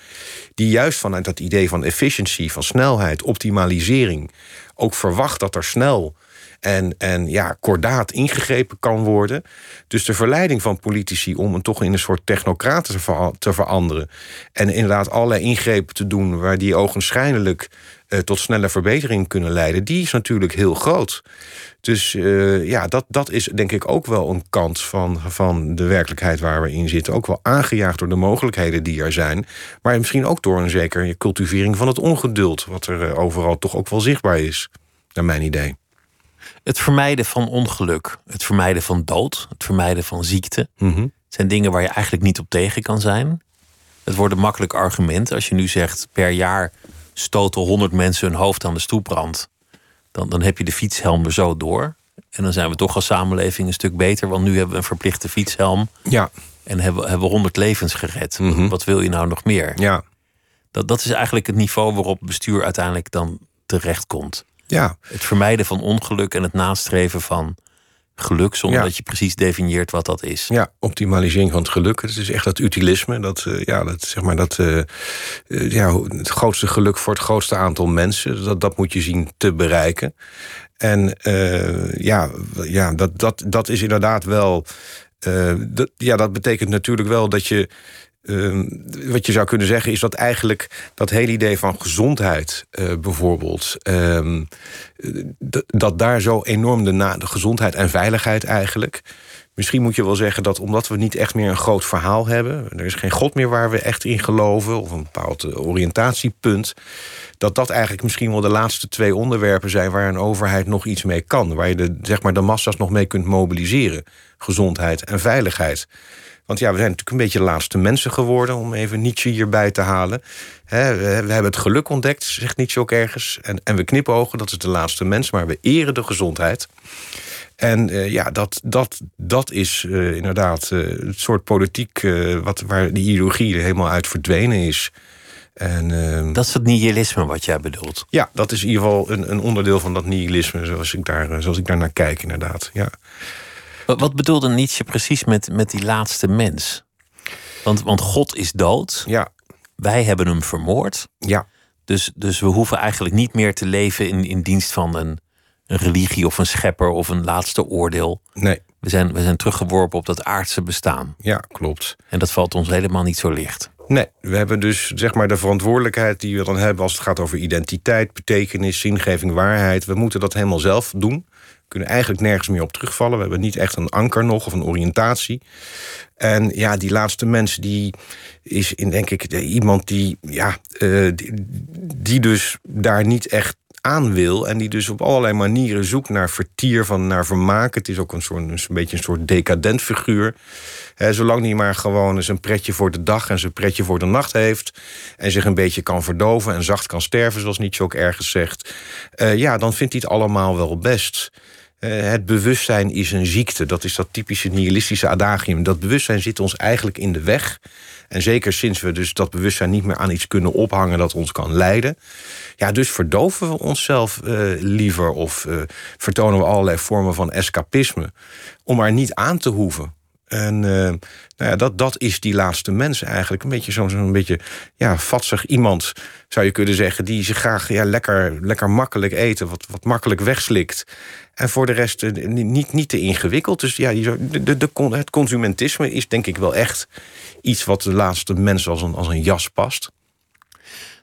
Die juist vanuit dat idee van efficiency, van snelheid, optimalisering, ook verwacht dat er snel en, en ja, kordaat ingegrepen kan worden. Dus de verleiding van politici om hem toch in een soort technocraten te, te veranderen. En inderdaad allerlei ingrepen te doen waar die ogenschijnlijk eh, tot snelle verbetering kunnen leiden, die is natuurlijk heel groot. Dus eh, ja, dat, dat is denk ik ook wel een kant van, van de werkelijkheid waar we in zitten. Ook wel aangejaagd door de mogelijkheden die er zijn. Maar misschien ook door een zekere cultivering van het ongeduld, wat er eh, overal toch ook wel zichtbaar is, naar mijn idee. Het vermijden van ongeluk, het vermijden van dood, het vermijden van ziekte. Mhm. zijn dingen waar je eigenlijk niet op tegen kan zijn. Het worden makkelijk argumenten. Als je nu zegt per jaar stoten 100 mensen hun hoofd aan de stoeprand, dan, dan heb je de fietshelm er zo door. En dan zijn we toch als samenleving een stuk beter, want nu hebben we een verplichte fietshelm Ja, en hebben, hebben we 100 levens gered. Mhm. Wat wil je nou nog meer? ja, Dat, dat is eigenlijk het niveau waarop bestuur uiteindelijk dan terechtkomt. ja. Het vermijden van ongeluk en het nastreven van geluk, zonder Ja. dat je precies definieert wat dat is. Ja, optimalisering van het geluk. Het is echt dat utilisme. Dat, eh, ja, dat, zeg maar dat, eh, eh, ja, het grootste geluk voor het grootste aantal mensen. Dat, dat moet je zien te bereiken. En ja, ja dat, dat, dat is inderdaad wel. ja, dat betekent natuurlijk wel dat je. Eh, wat je zou kunnen zeggen is dat eigenlijk dat hele idee van gezondheid eh, bijvoorbeeld. ehm, dat daar zo enorm de, gezondheid en veiligheid eigenlijk. Misschien moet je wel zeggen dat omdat we niet echt meer een groot verhaal hebben, er is geen God meer waar we echt in geloven, of een bepaald eh, oriëntatiepunt, dat dat eigenlijk misschien wel de laatste twee onderwerpen zijn waar een overheid nog iets mee kan, waar je zeg maar, de massa's nog mee kunt mobiliseren: gezondheid en veiligheid. Want ja, we zijn natuurlijk een beetje de laatste mensen geworden, om even Nietzsche hierbij te halen. We, hebben het geluk ontdekt, zegt Nietzsche ook ergens. En, en we knipogen, dat is de laatste mens, maar we eren de gezondheid. En eh, ja, dat, dat, dat is eh, inderdaad eh, het soort politiek wat, waar die ideologie er helemaal uit verdwenen is. En eh, Dat is het nihilisme wat jij bedoelt. ja, dat is in ieder geval een, een onderdeel van dat nihilisme, zoals ik daar, zoals ik daar naar kijk, inderdaad. Ja. Wat, wat bedoelde Nietzsche precies met, met die laatste mens? Want, want God is dood. Ja, Wij hebben hem vermoord. ja, Dus, dus we hoeven eigenlijk niet meer te leven in, in dienst van een, een religie of een schepper of een laatste oordeel. nee, We zijn, we zijn teruggeworpen op dat aardse bestaan. ja, klopt. En dat valt ons helemaal niet zo licht. Nee, we hebben dus zeg maar de verantwoordelijkheid die we dan hebben als het gaat over identiteit, betekenis, zingeving, waarheid. We moeten dat helemaal zelf doen. Kunnen eigenlijk nergens meer op terugvallen. We hebben niet echt een anker nog of een oriëntatie. En ja, die laatste mens, die is in, denk ik iemand die, ja, uh, die, die dus daar niet echt aan wil. En die dus op allerlei manieren zoekt naar vertier, van, naar vermaak. Het is ook een, soort, een beetje een soort decadent figuur. zolang hij maar gewoon eens een pretje voor de dag en zijn pretje voor de nacht heeft. En zich een beetje kan verdoven en zacht kan sterven, zoals Nietzsche ook ergens zegt. Uh, ja, dan vindt hij het allemaal wel best. Uh, het bewustzijn is een ziekte. Dat is dat typische nihilistische adagium. Dat bewustzijn zit ons eigenlijk in de weg. En zeker sinds we dus dat bewustzijn niet meer aan iets kunnen ophangen dat ons kan leiden. Ja, dus verdoven we onszelf uh, liever of uh, vertonen we allerlei vormen van escapisme. Om maar niet aan te hoeven. En uh, nou ja, dat, dat is die laatste mens eigenlijk. Een beetje zo'n zo'n beetje ja, vatsig iemand, zou je kunnen zeggen... die zich graag ja, lekker, lekker makkelijk eten, wat, wat makkelijk wegslikt. En voor de rest niet, niet te ingewikkeld. Dus ja, de, de, de, het consumentisme is denk ik wel echt iets wat de laatste mens als een, als een jas past.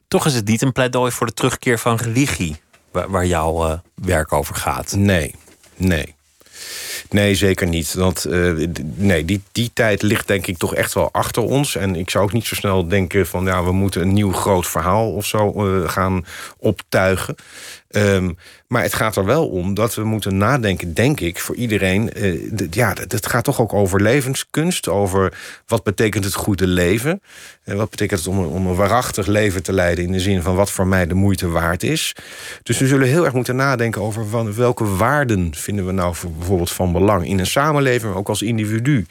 Toch is het niet een pleidooi voor de terugkeer van religie, waar, waar jouw uh, werk over gaat. Nee, nee. Nee, zeker niet. Want uh, nee, die, die tijd ligt denk ik toch echt wel achter ons. En ik zou ook niet zo snel denken van ja, we moeten een nieuw groot verhaal of zo uh, gaan optuigen. Um, maar het gaat er wel om dat we moeten nadenken, denk ik, voor iedereen. Uh, ja, het gaat toch ook over levenskunst. Over wat betekent het goede leven. En wat betekent het om, om een waarachtig leven te leiden. In de zin van wat voor mij de moeite waard is. Dus we zullen heel erg moeten nadenken over van welke waarden vinden we nou bijvoorbeeld van belang. In een samenleving, maar ook als individu.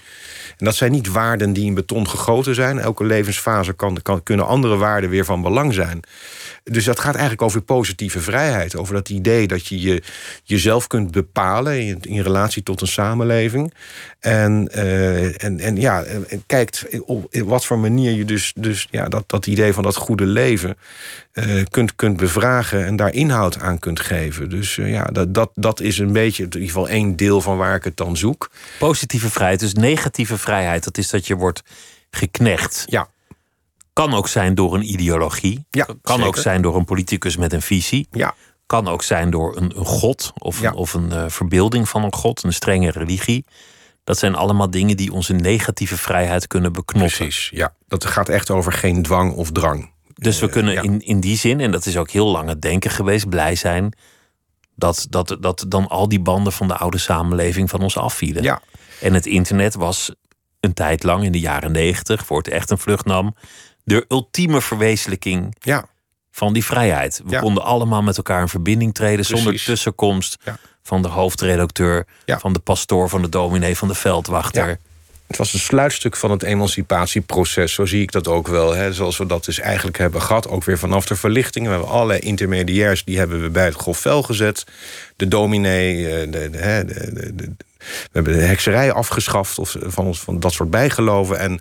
En dat zijn niet waarden die in beton gegoten zijn. Elke levensfase kan, kan, kunnen andere waarden weer van belang zijn. Dus dat gaat eigenlijk over positieve vrijheid. Over dat idee dat je, je jezelf kunt bepalen in, in relatie tot een samenleving. En, uh, en, en ja, en kijkt op wat voor manier je dus, dus ja, dat, dat idee van dat goede leven uh, kunt, kunt bevragen en daar inhoud aan kunt geven. Dus uh, ja, dat, dat, dat is een beetje in ieder geval één deel van waar ik het dan zoek. Positieve vrijheid, dus negatieve vrijheid, dat is dat je wordt geknecht. Ja. Kan ook zijn door een ideologie. Ja, kan zeker. ook zijn door een politicus met een visie. Ja. Kan ook zijn door een, een god of, Ja. een, of een uh, verbeelding van een god, een strenge religie. Dat zijn allemaal dingen die onze negatieve vrijheid kunnen beknotten. Precies, ja. Dat gaat echt over geen dwang of drang. Dus we kunnen ja. in, in die zin, en dat is ook heel lang het denken geweest, blij zijn dat, dat, dat dan al die banden van de oude samenleving van ons afvielen. Ja, En het internet was een tijd lang in de jaren negentig, voor het echt een vlucht nam, de ultieme verwezenlijking ja, van die vrijheid. We Ja. konden allemaal met elkaar in verbinding treden zonder tussenkomst Ja. van de hoofdredacteur, Ja. van de pastoor, van de dominee, van de veldwachter. Het was een sluitstuk van het emancipatieproces, zo zie ik dat ook wel. Hè, zoals we dat dus eigenlijk hebben gehad, ook weer vanaf de verlichting. We hebben allerlei intermediairs, die hebben we bij het grofvel gezet. De dominee, eh, de, de, de, we hebben de hekserij afgeschaft of van, ons, van dat soort bijgeloven. En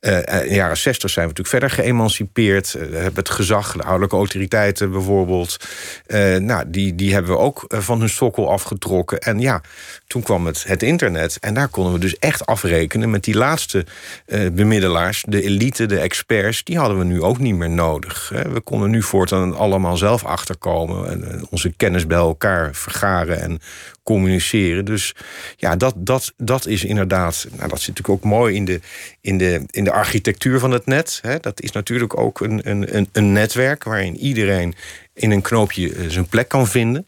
eh, in de jaren zestig zijn we natuurlijk verder geëmancipeerd. Eh, hebben het gezag, de ouderlijke autoriteiten bijvoorbeeld. eh, nou, die, die hebben we ook eh, van hun sokkel afgetrokken. En ja, toen kwam het, het internet. En daar konden we dus echt afrekenen met die laatste eh, bemiddelaars. De elite, de experts, die hadden we nu ook niet meer nodig. We konden nu voortaan allemaal zelf achterkomen. En eh, onze kennis bij elkaar vergaren en communiceren. Dus ja, dat, dat, dat is inderdaad. Nou, dat zit natuurlijk ook mooi in de, in de, in de architectuur van het net. Hè. Dat is natuurlijk ook een, een, een, netwerk waarin iedereen in een knoopje eh, zijn plek kan vinden.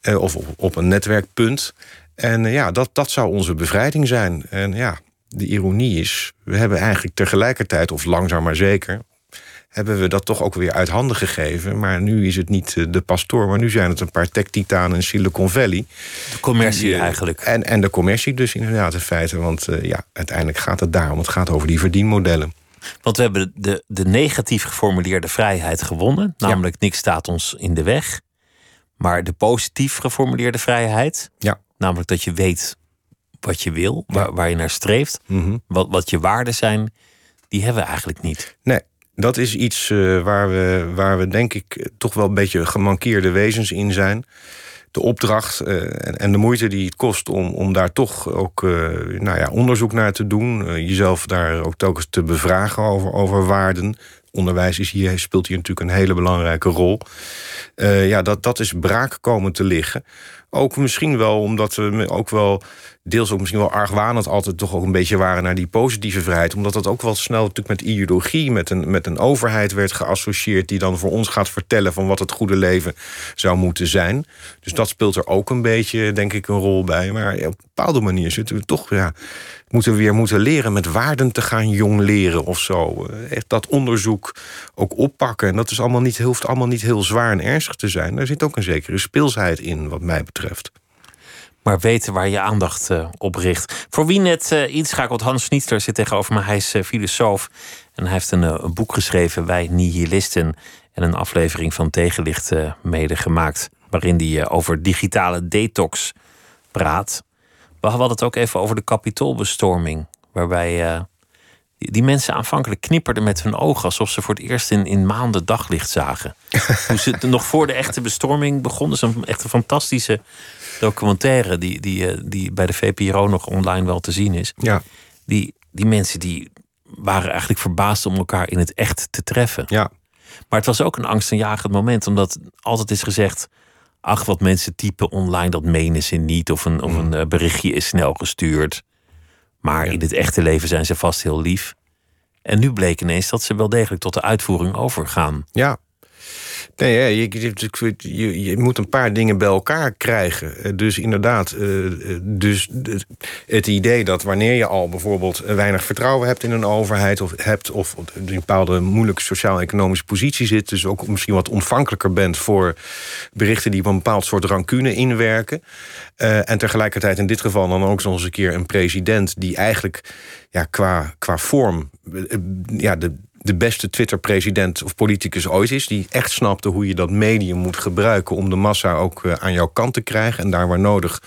Eh, of op, op een netwerkpunt. En eh, ja, dat, dat zou onze bevrijding zijn. En ja, de ironie is, we hebben eigenlijk tegelijkertijd, of langzaam maar zeker, hebben we dat toch ook weer uit handen gegeven. Maar nu is het niet eh, de pastoor, maar nu zijn het een paar tech-titanen in Silicon Valley. De commercie eh, eigenlijk. En, en de commercie dus inderdaad in feite. Want eh, ja, uiteindelijk gaat het daarom. Het gaat over die verdienmodellen. Want we hebben de, de negatief geformuleerde vrijheid gewonnen. Namelijk, niks staat ons in de weg. Maar de positief geformuleerde vrijheid, Ja. namelijk dat je weet wat je wil, waar, waar je naar streeft, Mhm. wat, wat je waarden zijn, die hebben we eigenlijk niet. Nee, dat is iets eh, waar, we, waar we denk ik toch wel een beetje gemankeerde wezens in zijn. De opdracht eh, en, en de moeite die het kost om, om daar toch ook eh, nou ja, onderzoek naar te doen. jezelf daar ook telkens te bevragen over, over waarden. Onderwijs is hier, speelt hier natuurlijk een hele belangrijke rol. Ja, dat, dat is braak komen te liggen. Ook misschien wel omdat we ook wel deels ook misschien wel argwanend altijd toch ook een beetje waren naar die positieve vrijheid. Omdat dat ook wel snel natuurlijk met ideologie, met een, met een overheid werd geassocieerd die dan voor ons gaat vertellen van wat het goede leven zou moeten zijn. Dus dat speelt er ook een beetje, denk ik, een rol bij. Maar op bepaalde manier zitten we toch, ja, moeten we weer moeten leren met waarden te gaan jong leren of zo. Echt dat onderzoek ook oppakken. En dat is allemaal niet, hoeft allemaal niet heel zwaar en ernstig te zijn. Er zit ook een zekere speelsheid in, wat mij betreft maar weten waar je aandacht uh, op richt. Voor wie net uh, inschakelt, Hans Schnitzler zit tegenover me. Hij is filosoof en hij heeft een, boek geschreven, Wij Nihilisten. En een aflevering van Tegenlicht medegemaakt, waarin hij over digitale detox praat. We hadden het ook even over de kapitoolbestorming, waarbij die, die, mensen aanvankelijk knipperden met hun ogen alsof ze voor het eerst in, in maanden daglicht zagen. Toen ze nog voor de echte bestorming begonnen, ze een echt een fantastische documentaire die, die, eh, die bij de VPRO nog online wel te zien is. Ja. Die, die mensen die waren eigenlijk verbaasd om elkaar in het echt te treffen. Ja. Maar het was ook een angstaanjagend moment, omdat altijd is gezegd: ach, wat mensen typen online, dat menen ze niet. Of een, of een mm. eh, berichtje is snel gestuurd. Maar in het echte leven zijn ze vast heel lief. En nu bleek ineens dat ze wel degelijk tot de uitvoering overgaan. Ja, Nee, je, je, je, moet een paar dingen bij elkaar krijgen. Eh, dus inderdaad, eh, eh, dus het idee dat wanneer je al bijvoorbeeld weinig vertrouwen hebt in een overheid, of hebt of in een bepaalde moeilijke sociaal-economische positie zit, dus ook misschien wat ontvankelijker bent voor berichten die op een bepaald soort rancune inwerken. en tegelijkertijd in dit geval dan ook nog eens een keer een president die eigenlijk ja, qua, qua vorm ja, de, de beste Twitter-president of politicus ooit is. Die echt snapte hoe je dat medium moet gebruiken om de massa ook eh, aan jouw kant te krijgen en daar waar nodig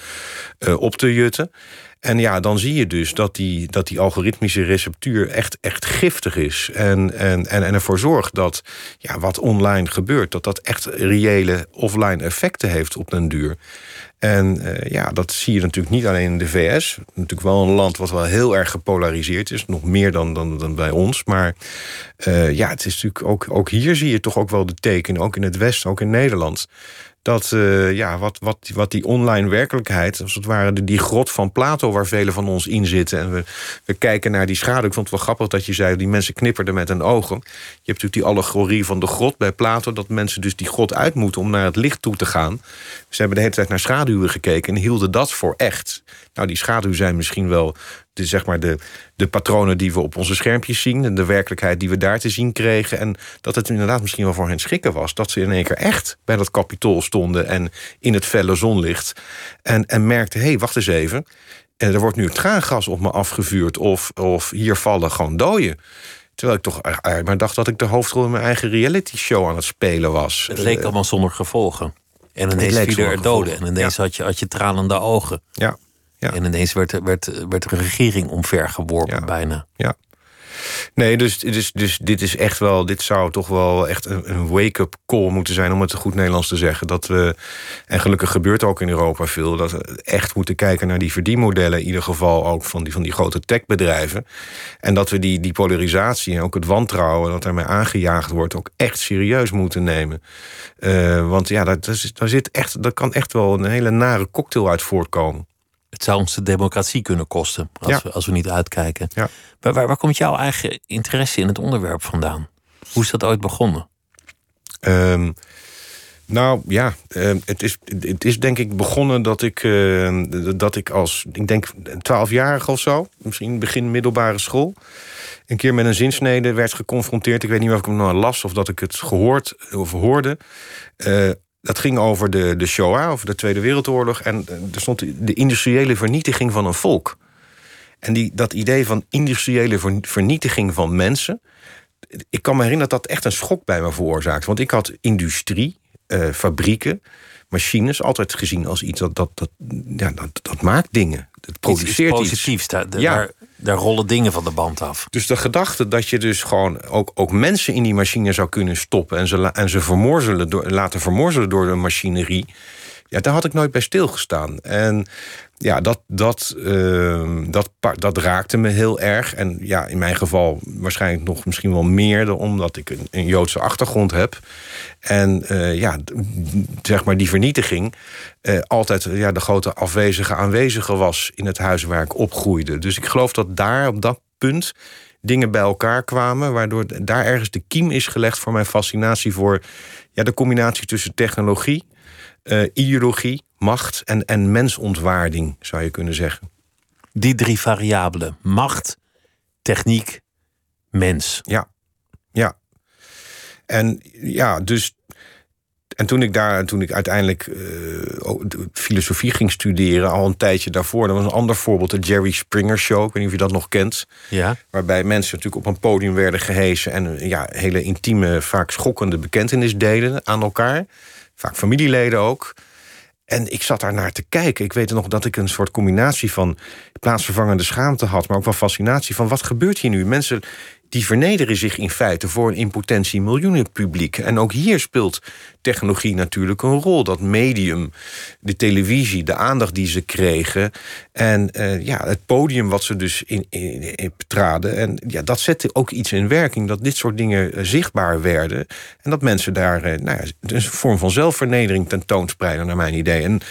uh, op te jutten. En ja, dan zie je dus dat die, dat die algoritmische receptuur echt, echt giftig is. En, en, en, en ervoor zorgt dat ja, wat online gebeurt, dat dat echt reële offline effecten heeft op den duur. En uh, ja, dat zie je natuurlijk niet alleen in de VS. Natuurlijk wel een land wat wel heel erg gepolariseerd is. Nog meer dan, dan, dan bij ons. Maar uh, ja, het is natuurlijk ook, ook hier zie je toch ook wel de tekenen. Ook in het Westen, ook in Nederland dat uh, ja, wat, wat, wat die online werkelijkheid, als het ware die grot van Plato waar velen van ons in zitten. En we, we kijken naar die schaduw. Ik vond het wel grappig dat je zei, die mensen knipperden met hun ogen. Je hebt natuurlijk die allegorie van de grot bij Plato, dat mensen dus die grot uit moeten om naar het licht toe te gaan. Ze hebben de hele tijd naar schaduwen gekeken en hielden dat voor echt. Nou, die schaduwen zijn misschien wel de, zeg maar de, de patronen die we op onze schermpjes zien... en de werkelijkheid die we daar te zien kregen. En dat het inderdaad misschien wel voor hen schrikken was... dat ze in één keer echt bij dat kapitool stonden... en in het felle zonlicht. En, en merkten, hé, hey, wacht eens even... En er wordt nu traangas op me afgevuurd... of, of hier vallen gewoon doden. Terwijl ik toch maar dacht dat ik de hoofdrol in mijn eigen reality show aan het spelen was. Het leek allemaal zonder gevolgen. En ineens vielen er doden. En ineens had, je, had je tranende ogen. Ja. Ja. En ineens werd, werd, werd de regering omvergeworpen bijna. Ja. Nee, dus, dus, dus dit is echt wel, dit zou toch wel echt een, wake-up call moeten zijn, om het goed Nederlands te zeggen. Dat we, en gelukkig gebeurt ook in Europa veel, dat we echt moeten kijken naar die verdienmodellen, in ieder geval ook van die, van die grote techbedrijven. En dat we die, die polarisatie en ook het wantrouwen dat ermee aangejaagd wordt, ook echt serieus moeten nemen. Uh, want ja, daar, daar, zit echt, daar kan echt wel een hele nare cocktail uit voortkomen het zou ons de democratie kunnen kosten als, we, als we niet uitkijken. Ja. Waar, waar, waar, komt jouw eigen interesse in het onderwerp vandaan? Hoe is dat ooit begonnen? Um, nou ja, uh, het, is, het is denk ik begonnen dat ik, uh, dat ik als, ik denk twaalfjarig of zo, misschien begin middelbare school, een keer met een zinsnede werd geconfronteerd. Ik weet niet of ik hem nou las of dat ik het gehoord of hoorde. Uh, dat ging over de, de Shoah, over de Tweede Wereldoorlog. En eh, er stond de industriële vernietiging van een volk. En die, dat idee van industriële vernietiging van mensen. Ik kan me herinneren dat dat echt een schok bij me veroorzaakt. Want ik had industrie, uh, fabrieken, machines altijd gezien als iets dat, dat, dat, ja, dat, dat maakt dingen. Het produceert iets. Positiefs. Daar, ja. daar, daar, rollen dingen van de band af. Dus de gedachte dat je dus gewoon ook, ook mensen in die machine zou kunnen stoppen en ze, en ze vermorzelen door, laten vermorzelen door de machinerie. Ja, daar had ik nooit bij stilgestaan. En ja, dat, dat, ehm, dat, dat raakte me heel erg. En ja, in mijn geval waarschijnlijk nog misschien wel meer... omdat ik een, een Joodse achtergrond heb. En uh, ja, zeg maar die vernietiging... Uh, altijd ja, de grote afwezige aanwezige was in het huis waar ik opgroeide. Dus ik geloof dat daar op dat punt dingen bij elkaar kwamen... waardoor daar ergens de kiem is gelegd voor mijn fascinatie... voor ja, de combinatie tussen technologie, uh, ideologie macht en, en mensontwaarding, zou je kunnen zeggen. Die drie variabelen: macht, techniek, mens. Ja, ja. En ja, dus. En toen ik daar, toen ik uiteindelijk uh, filosofie ging studeren, al een tijdje daarvoor, dat was een ander voorbeeld, de Jerry Springer Show. Ik weet niet of je dat nog kent. Ja. Waarbij mensen natuurlijk op een podium werden gehesen en ja, hele intieme, vaak schokkende bekentenis deden aan elkaar. Vaak familieleden ook. En ik zat daar naar te kijken. Ik weet nog dat ik een soort combinatie van plaatsvervangende schaamte had, maar ook wel fascinatie van wat gebeurt hier nu? Mensen die vernederen zich in feite voor een impotentie miljoenen publiek. En ook hier speelt technologie natuurlijk een rol. Dat medium, de televisie, de aandacht die ze kregen. En uh, ja, het podium wat ze dus in, in, in, betraden. En ja, dat zette ook iets in werking. Dat dit soort dingen uh, zichtbaar werden. En dat mensen daar uh, nou ja, een vorm van zelfvernedering tentoonspreiden, naar mijn idee. En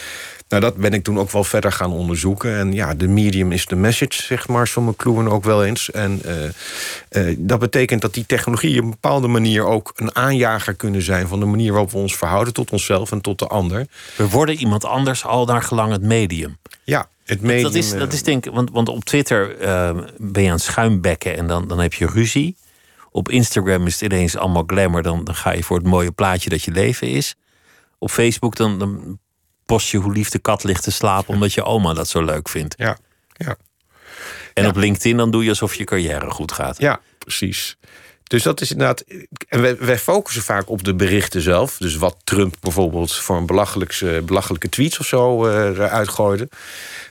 nou, dat ben ik toen ook wel verder gaan onderzoeken. En ja, de medium is de message, zegt Marcel McLuhan ook wel eens. En uh, uh, dat betekent dat die technologie op een bepaalde manier ook een aanjager kunnen zijn van de manier waarop we ons verhouden tot onszelf en tot de ander. We worden iemand anders al naar gelang het medium. Ja, het medium. Dat is, dat is denk ik, want, want op Twitter uh, ben je aan het schuimbekken en dan, dan heb je ruzie. Op Instagram is het ineens allemaal glamour. Dan, dan ga je voor het mooie plaatje dat je leven is. Op Facebook dan, dan post je hoe lief de kat ligt te slapen omdat je oma dat zo leuk vindt. Ja, ja. En Ja. op LinkedIn dan doe je alsof je carrière goed gaat. Ja, precies. Dus dat is inderdaad. En wij, wij focussen vaak op de berichten zelf. Dus wat Trump bijvoorbeeld voor een belachelijkse, belachelijke tweets of zo eh, eruit gooide.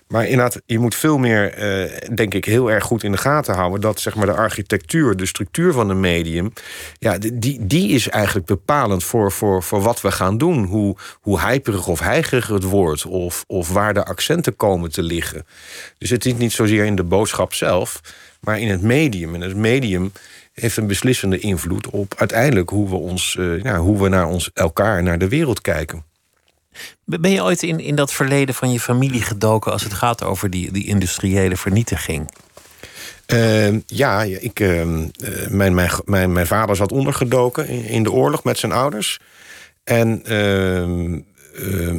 Maar inderdaad, je moet veel meer, eh, denk ik, heel erg goed in de gaten houden. Dat zeg maar de architectuur, de structuur van een medium. Ja, die, die is eigenlijk bepalend voor, voor, voor wat we gaan doen. Hoe, hoe hyperig of heigerig het wordt. Of, of waar de accenten komen te liggen. Dus het is niet zozeer in de boodschap zelf, maar in het medium. En het medium heeft een beslissende invloed op uiteindelijk hoe we, ons, uh, ja, hoe we naar ons, elkaar, naar de wereld kijken. Ben je ooit in, in dat verleden van je familie gedoken als het gaat over die, die industriële vernietiging? Uh, ja, ik, uh, mijn, mijn, mijn, mijn vader zat ondergedoken in, in de oorlog met zijn ouders. En ehm,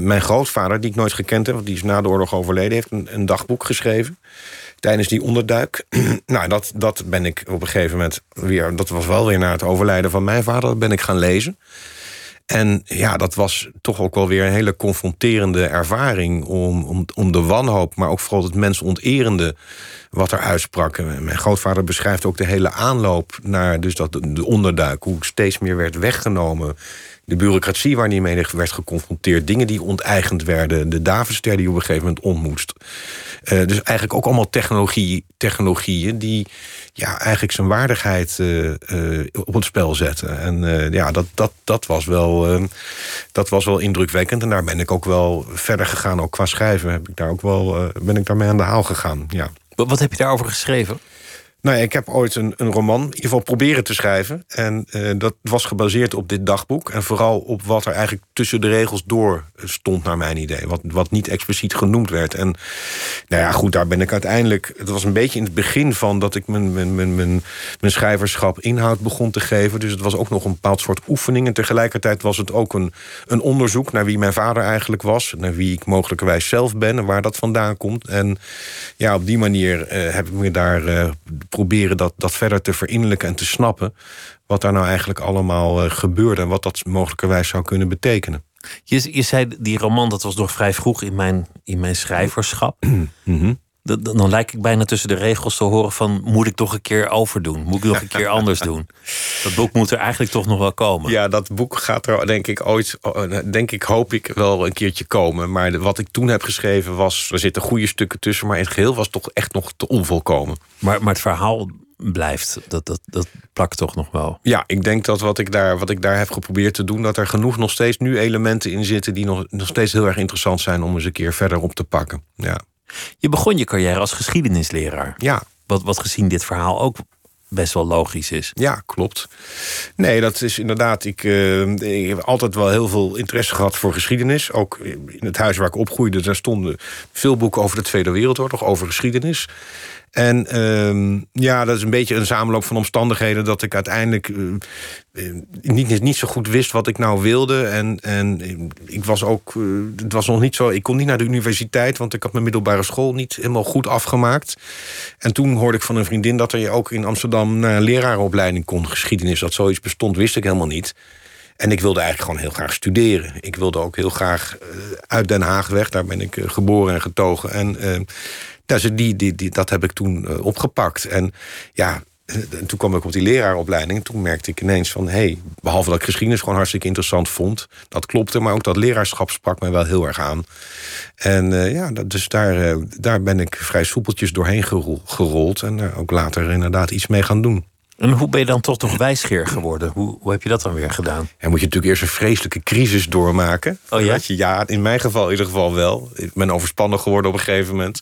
mijn grootvader, die ik nooit gekend heb, want die is na de oorlog overleden, heeft een, een dagboek geschreven tijdens die onderduik. nou, dat, dat ben ik op een gegeven moment weer. Dat was wel weer na het overlijden van mijn vader, ben ik gaan lezen. En ja, dat was toch ook wel weer een hele confronterende ervaring om, om, om de wanhoop, maar ook vooral het mensonterende wat er uitsprak. Mijn grootvader beschrijft ook de hele aanloop naar dus dat, de onderduik, hoe steeds meer werd weggenomen. De bureaucratie waar die mee werd geconfronteerd, dingen die onteigend werden, de Davidster die op een gegeven moment ontmoest. Uh, dus eigenlijk ook allemaal technologie, technologieën die ja, eigenlijk zijn waardigheid uh, uh, op het spel zetten. En ja, dat, dat, dat, was wel, dat was wel indrukwekkend. En daar ben ik ook wel verder gegaan. Ook qua schrijven heb ik daar ook wel, ben ik daarmee aan de haal gegaan. Ja. Wat heb je daarover geschreven? Nou ja, ik heb ooit een, een roman, in ieder geval proberen te schrijven. En uh, dat was gebaseerd op dit dagboek. En vooral op wat er eigenlijk tussen de regels door stond, naar mijn idee. Wat, wat niet expliciet genoemd werd. En nou ja, goed, daar ben ik uiteindelijk. Het was een beetje in het begin van dat ik mijn, mijn, mijn, mijn, schrijverschap inhoud begon te geven. Dus het was ook nog een bepaald soort oefening. En tegelijkertijd was het ook een, een onderzoek naar wie mijn vader eigenlijk was. Naar wie ik mogelijkerwijs zelf ben en waar dat vandaan komt. En ja, op die manier uh, heb ik me daar. Proberen dat, dat verder te verinnerlijken en te snappen. wat daar nou eigenlijk allemaal uh, gebeurde en wat dat mogelijkerwijs zou kunnen betekenen. Je, je zei, die roman, dat was nog vrij vroeg in mijn, in mijn schrijverschap. Mm -hmm. Dan, dan lijk ik bijna tussen de regels te horen van... moet ik toch een keer overdoen? Moet ik nog een keer anders doen? Dat boek moet er eigenlijk toch nog wel komen. Ja, dat boek gaat er denk ik ooit... denk ik, hoop ik, wel een keertje komen. Maar wat ik toen heb geschreven was... er zitten goede stukken tussen... maar in het geheel was toch echt nog te onvolkomen. Maar, maar het verhaal blijft. Dat, dat, dat plakt toch nog wel. Ja, ik denk dat wat ik, daar, wat ik daar heb geprobeerd te doen... dat er genoeg nog steeds nu elementen in zitten... die nog, nog steeds heel erg interessant zijn... om eens een keer verder op te pakken. Ja. Je begon je carrière als geschiedenisleraar. Ja. Wat, wat gezien dit verhaal ook best wel logisch is. Ja, klopt. Nee, dat is inderdaad. Ik, uh, ik, heb altijd wel heel veel interesse gehad voor geschiedenis. Ook in het huis waar ik opgroeide, daar stonden veel boeken over de Tweede Wereldoorlog, over geschiedenis. En uh, ja, dat is een beetje een samenloop van omstandigheden dat ik uiteindelijk uh, niet, niet zo goed wist wat ik nou wilde. En, en ik was ook, uh, het was nog niet zo, ik kon niet naar de universiteit, want ik had mijn middelbare school niet helemaal goed afgemaakt. En toen hoorde ik van een vriendin dat er je ook in Amsterdam naar een leraaropleiding kon, geschiedenis. Dat zoiets bestond, wist ik helemaal niet. En ik wilde eigenlijk gewoon heel graag studeren. Ik wilde ook heel graag uit Den Haag weg. Daar ben ik geboren en getogen. En dus die, die, die, dat heb ik toen uh, opgepakt. En ja, en toen kwam ik op die leraaropleiding. En toen merkte ik ineens van... hé, hey, behalve dat ik geschiedenis gewoon hartstikke interessant vond... dat klopte, maar ook dat leraarschap sprak mij wel heel erg aan. En uh, ja, dus daar, uh, daar ben ik vrij soepeltjes doorheen gerold... en ook later inderdaad iets mee gaan doen. En hoe ben je dan toch toch wijsgeer geworden? Hoe, hoe heb je dat dan weer gedaan? Ja, moet je natuurlijk eerst een vreselijke crisis doormaken. Oh ja? Je, ja, in mijn geval in ieder geval wel. Ik ben overspannen geworden op een gegeven moment.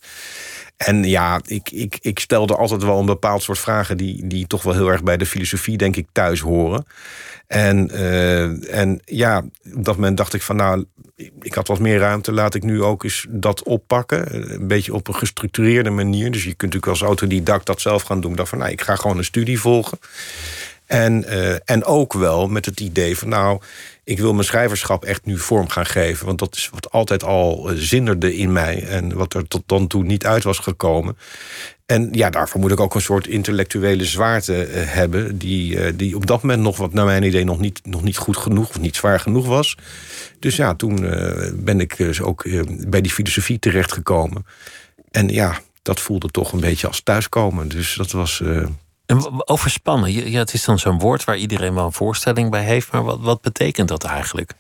En ja, ik, ik, ik stelde altijd wel een bepaald soort vragen... die, die toch wel heel erg bij de filosofie, denk ik, thuis horen. En, uh, en ja, op dat moment dacht ik van... nou, ik had wat meer ruimte, laat ik nu ook eens dat oppakken. Een beetje op een gestructureerde manier. Dus je kunt natuurlijk als autodidact dat zelf gaan doen. Ik dacht van, nou, ik ga gewoon een studie volgen. En, uh, en ook wel met het idee van, nou ik wil mijn schrijverschap echt nu vorm gaan geven. Want dat is wat altijd al zinderde in mij. En wat er tot dan toe niet uit was gekomen. En ja, daarvoor moet ik ook een soort intellectuele zwaarte uh, hebben. Die, uh, die op dat moment nog, wat naar mijn idee, nog niet, nog niet goed genoeg of niet zwaar genoeg was. Dus ja, toen ben ik dus ook bij die filosofie terechtgekomen. En ja, dat voelde toch een beetje als thuiskomen. Dus dat was. En overspannen, ja, het is dan zo'n woord waar iedereen wel een voorstelling bij heeft, maar wat, wat betekent dat eigenlijk?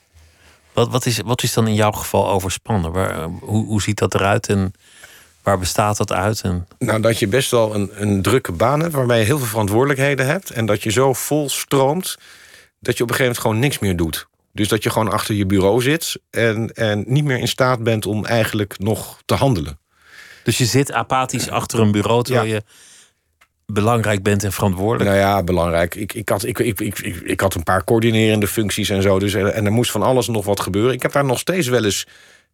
Wat, wat, is, wat is dan in jouw geval overspannen? Waar, hoe, hoe ziet dat eruit en waar bestaat dat uit? En... Nou, dat je best wel een, een drukke baan hebt waarbij je heel veel verantwoordelijkheden hebt en dat je zo vol stroomt dat je op een gegeven moment gewoon niks meer doet. Dus dat je gewoon achter je bureau zit en, en niet meer in staat bent om eigenlijk nog te handelen. Dus je zit apathisch achter een bureau terwijl ja. je belangrijk bent en verantwoordelijk? Nou ja, belangrijk. Ik, ik, had, ik, ik, ik, ik had een paar coördinerende functies en zo. Dus, en er moest van alles nog wat gebeuren. Ik heb daar nog steeds wel eens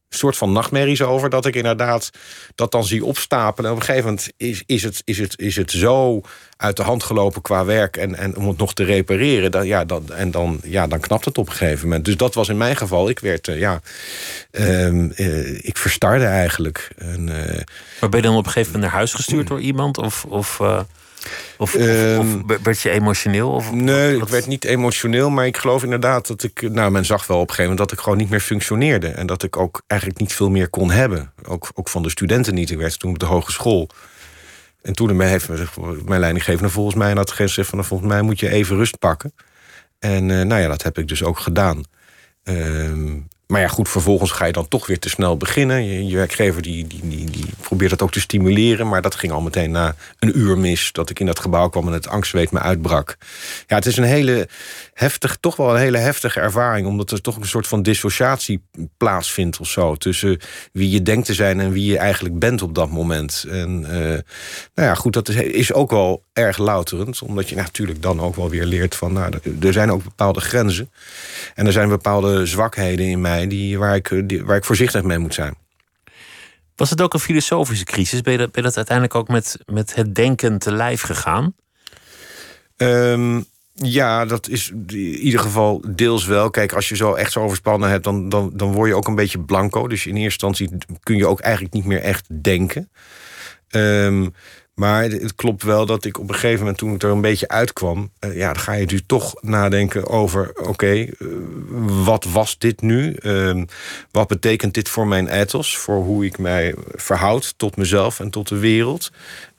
een soort van nachtmerries over. Dat ik inderdaad dat dan zie opstapelen. En op een gegeven moment is, is, het, is, het, is het zo uit de hand gelopen qua werk. En, en om het nog te repareren. Dan, ja, dan, en dan, ja, dan knapt het op een gegeven moment. Dus dat was in mijn geval. Ik werd, uh, ja, uh, uh, ik verstarde eigenlijk. En, maar ben je dan op een gegeven moment naar huis gestuurd door iemand? Of. of of, of, of, werd je emotioneel? Of, nee, ik werd niet emotioneel, maar ik geloof inderdaad dat ik. Nou, men zag wel op een gegeven moment dat ik gewoon niet meer functioneerde. En dat ik ook eigenlijk niet veel meer kon hebben. Ook, ook van de studenten niet. Ik werd toen op de hogeschool. En toen heeft mijn leidinggevende volgens mij dat gezegd van volgens mij moet je even rust pakken. En uh, nou ja, dat heb ik dus ook gedaan. Uh, maar ja, goed, vervolgens ga je dan toch weer te snel beginnen. Je, werkgever die, die, die, probeert dat ook te stimuleren. Maar dat ging al meteen na een uur mis. Dat ik in dat gebouw kwam en het angstzweet me uitbrak. Ja, het is een hele heftig, toch wel een hele heftige ervaring. Omdat er toch een soort van dissociatie plaatsvindt of zo. Tussen wie je denkt te zijn en wie je eigenlijk bent op dat moment. En uh, nou ja, goed, dat is, is ook wel erg louterend. Omdat je natuurlijk dan ook wel weer leert van... Nou, er zijn ook bepaalde grenzen. En er zijn bepaalde zwakheden in mij die, waar, ik, die, waar ik voorzichtig mee moet zijn. Was het ook een filosofische crisis? Ben je dat, ben je dat uiteindelijk ook met, met het denken te lijf gegaan? Um, ja, dat is in ieder geval deels wel. Kijk, als je zo echt zo overspannen hebt, dan, dan, dan word je ook een beetje blanco. Dus in eerste instantie kun je ook eigenlijk niet meer echt denken. Um, maar het klopt wel dat ik op een gegeven moment, toen ik er een beetje uitkwam, uh, ja, dan ga je dus toch nadenken over: oké, uh, wat was dit nu? Uh, wat betekent dit voor mijn ethos? Voor hoe ik mij verhoud tot mezelf en tot de wereld?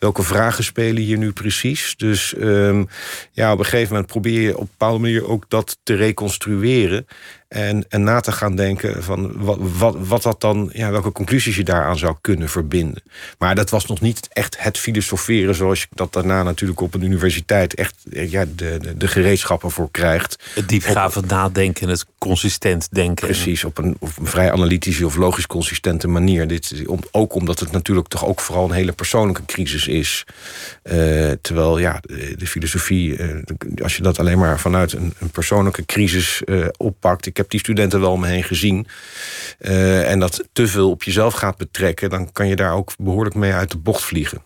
Welke vragen spelen hier nu precies. Dus ehm, ja, op een gegeven moment probeer je op een bepaalde manier ook dat te reconstrueren. En, en na te gaan denken van wat, wat, wat dat dan, ja, welke conclusies je daaraan zou kunnen verbinden. Maar dat was nog niet echt het filosoferen zoals je dat daarna natuurlijk op een universiteit echt ja, de, de, de gereedschappen voor krijgt. Het diepgravend nadenken, het consistent denken. Precies, op een, op een vrij analytische of logisch consistente manier. Dit, om, ook omdat het natuurlijk toch ook vooral een hele persoonlijke crisis is. Uh, terwijl ja, de, filosofie, uh, als je dat alleen maar vanuit een, een persoonlijke crisis uh, oppakt. Ik heb die studenten wel om me heen gezien. En dat te veel op jezelf gaat betrekken, dan kan je daar ook behoorlijk mee uit de bocht vliegen.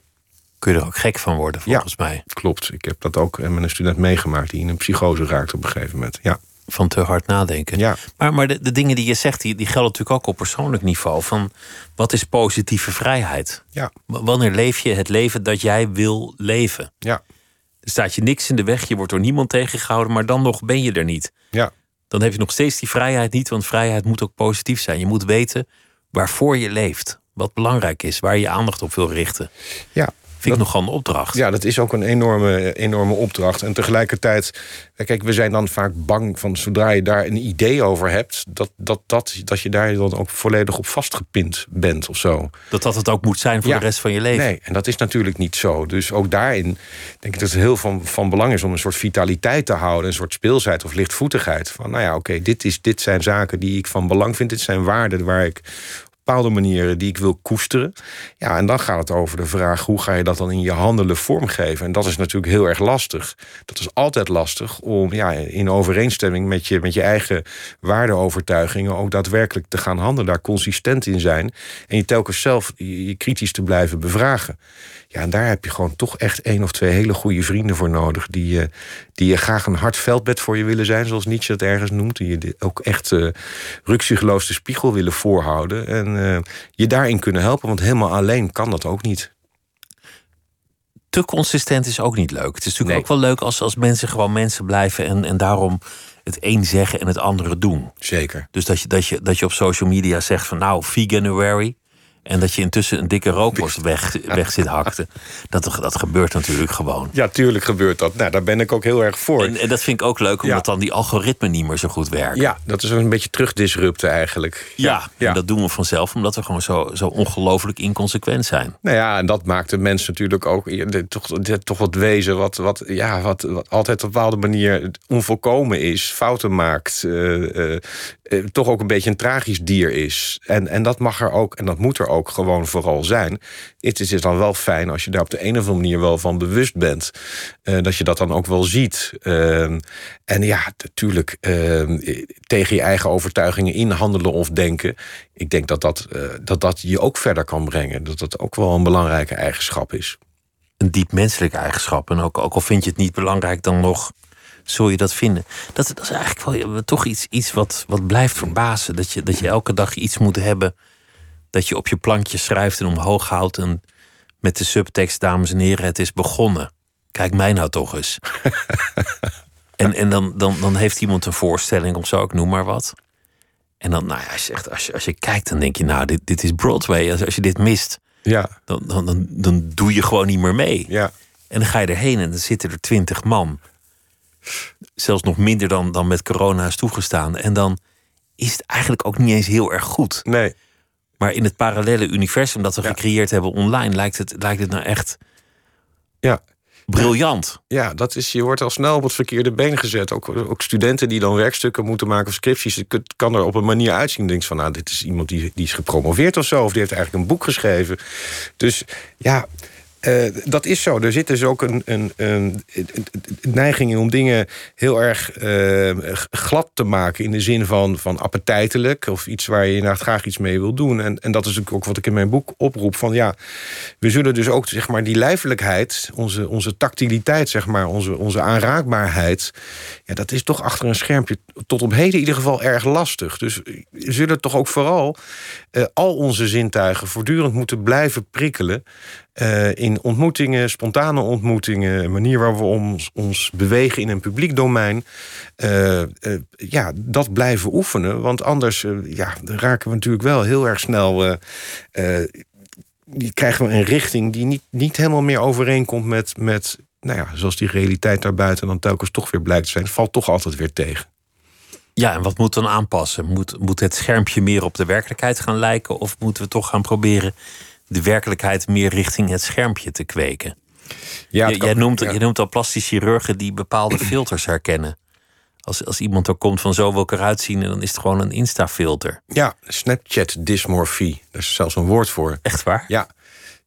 Kun je er ook gek van worden, volgens ja, mij. Klopt. Ik heb dat ook met een student meegemaakt die in een psychose raakt op een gegeven moment. Ja. Van te hard nadenken. Ja. Maar, maar de, de dingen die je zegt, die, die gelden natuurlijk ook op persoonlijk niveau. Van wat is positieve vrijheid? Ja. Wanneer leef je het leven dat jij wil leven? Ja. Er staat je niks in de weg, je wordt door niemand tegengehouden, maar dan nog ben je er niet. Ja dan heb je nog steeds die vrijheid niet, want vrijheid moet ook positief zijn. Je moet weten waarvoor je leeft, wat belangrijk is, waar je je aandacht op wil richten. Ja. Vind ik nogal een opdracht. Ja, dat is ook een enorme, enorme opdracht. En tegelijkertijd, kijk, we zijn dan vaak bang van zodra je daar een idee over hebt, dat, dat, dat, dat je daar dan ook volledig op vastgepind bent of zo. Dat dat het ook moet zijn voor Ja. de rest van je leven. Nee, en dat is natuurlijk niet zo. Dus ook daarin denk ik dat het heel van, van belang is om een soort vitaliteit te houden, een soort speelsheid of lichtvoetigheid. Van nou ja, oké, dit dit, dit zijn zaken die ik van belang vind, dit zijn waarden waar ik bepaalde manieren die ik wil koesteren. Ja, en dan gaat het over de vraag hoe ga je dat dan in je handelen vormgeven. En dat is natuurlijk heel erg lastig. Dat is altijd lastig om ja, in overeenstemming met je, met je eigen waardeovertuigingen ook daadwerkelijk te gaan handelen, daar consistent in zijn. En je telkens zelf je, je kritisch te blijven bevragen. Ja, en daar heb je gewoon toch echt één of twee hele goede vrienden voor nodig. Die, je die je graag een hard veldbed voor je willen zijn, zoals Nietzsche het ergens noemt. Die je ook echt uh, de spiegel willen voorhouden. En uh, je daarin kunnen helpen, want helemaal alleen kan dat ook niet. Te consistent is ook niet leuk. Het is natuurlijk Nee. ook wel leuk als, als mensen gewoon mensen blijven en, en daarom het een zeggen en het andere doen. Zeker. Dus dat je, dat, je, dat je op social media zegt van nou, veganuary. En dat je intussen een dikke rookworst weg, weg zit hakten. Dat, dat gebeurt natuurlijk gewoon. Ja, tuurlijk gebeurt dat. Nou, daar ben ik ook heel erg voor. En, en dat vind ik ook leuk, omdat Ja. dan die algoritmen niet meer zo goed werken. ja, dat is een beetje terugdisrupten eigenlijk. Ja, ja. en dat doen we vanzelf, omdat we gewoon zo, zo ongelooflijk inconsequent zijn. Nou ja, en dat maakt de mens natuurlijk ook toch, toch wat wezen wat, wat, ja, wat, wat altijd op een bepaalde manier onvolkomen is, fouten maakt, eh, eh, toch ook een beetje een tragisch dier is. En, en dat mag er ook en dat moet er ook gewoon vooral zijn. Het is dan wel fijn als je daar op de een of andere manier wel van bewust bent, eh, dat je dat dan ook wel ziet. Ehm, en ja, natuurlijk ehm, eh, tegen je eigen overtuigingen inhandelen of denken. Ik denk dat dat, dat dat je ook verder kan brengen. Dat dat ook wel een belangrijke eigenschap is. Een diep menselijke eigenschap. En ook, ook al vind je het niet belangrijk, dan nog zul je dat vinden. Dat, dat is eigenlijk wel toch iets, iets wat, wat blijft verbazen. Dat je, dat je elke dag iets moet hebben. Dat je op je plankje schrijft en omhoog houdt. En met de subtekst, dames en heren, het is begonnen. Kijk mij nou toch eens. en en dan, dan, dan heeft iemand een voorstelling of zo, ik noem maar wat. En dan, nou ja, als je, echt, als je, als je kijkt, dan denk je, nou, dit, dit is Broadway. Als, als je dit mist, Ja, dan, dan, dan, dan doe je gewoon niet meer mee. ja, En dan ga je erheen en dan zitten er twintig man. Zelfs nog minder dan, dan met corona is toegestaan. En dan is het eigenlijk ook niet eens heel erg goed. nee. Maar in het parallele universum dat we Ja. gecreëerd hebben online... lijkt het, lijkt het nou echt Ja. briljant. Ja, dat is, je wordt al snel op het verkeerde been gezet. Ook, ook studenten die dan werkstukken moeten maken of scripties. Het kan er op een manier uitzien. Denk van, nou, dit is iemand die, die is gepromoveerd of zo. Of die heeft eigenlijk een boek geschreven. Dus ja, eh, dat is zo. Er zit dus ook een, een, een, neiging in om dingen heel erg eh, glad te maken. In de zin van, van appetijtelijk. Of iets waar je inderdaad graag iets mee wil doen. En, en dat is ook wat ik in mijn boek oproep. Van ja, we zullen dus ook zeg maar, die lijfelijkheid, onze, onze tactiliteit, zeg maar, onze, onze aanraakbaarheid. Ja, dat is toch achter een schermpje tot op heden in ieder geval erg lastig. Dus we zullen toch ook vooral eh, al onze zintuigen voortdurend moeten blijven prikkelen. Eh, in ontmoetingen, spontane ontmoetingen, een manier waarop we ons, ons bewegen in een publiek domein. eh, eh, ja, dat blijven oefenen. Want anders ja, raken we natuurlijk wel heel erg snel. die krijgen we een richting die niet, niet helemaal meer overeenkomt met, met nou ja, zoals die realiteit daarbuiten dan telkens toch weer blijkt te zijn. Valt toch altijd weer tegen. Ja, en wat moet dan aanpassen? Moet, moet het schermpje meer op de werkelijkheid gaan lijken? Of moeten we toch gaan proberen de werkelijkheid meer richting het schermpje te kweken? Ja, jij, noemt, ja. noemt al plastische chirurgen die bepaalde filters herkennen. Als, als iemand er komt van zo wil ik eruit zien, dan is het gewoon een Insta-filter. Ja, Snapchat dysmorfie. Daar is zelfs een woord voor. Echt waar? Ja,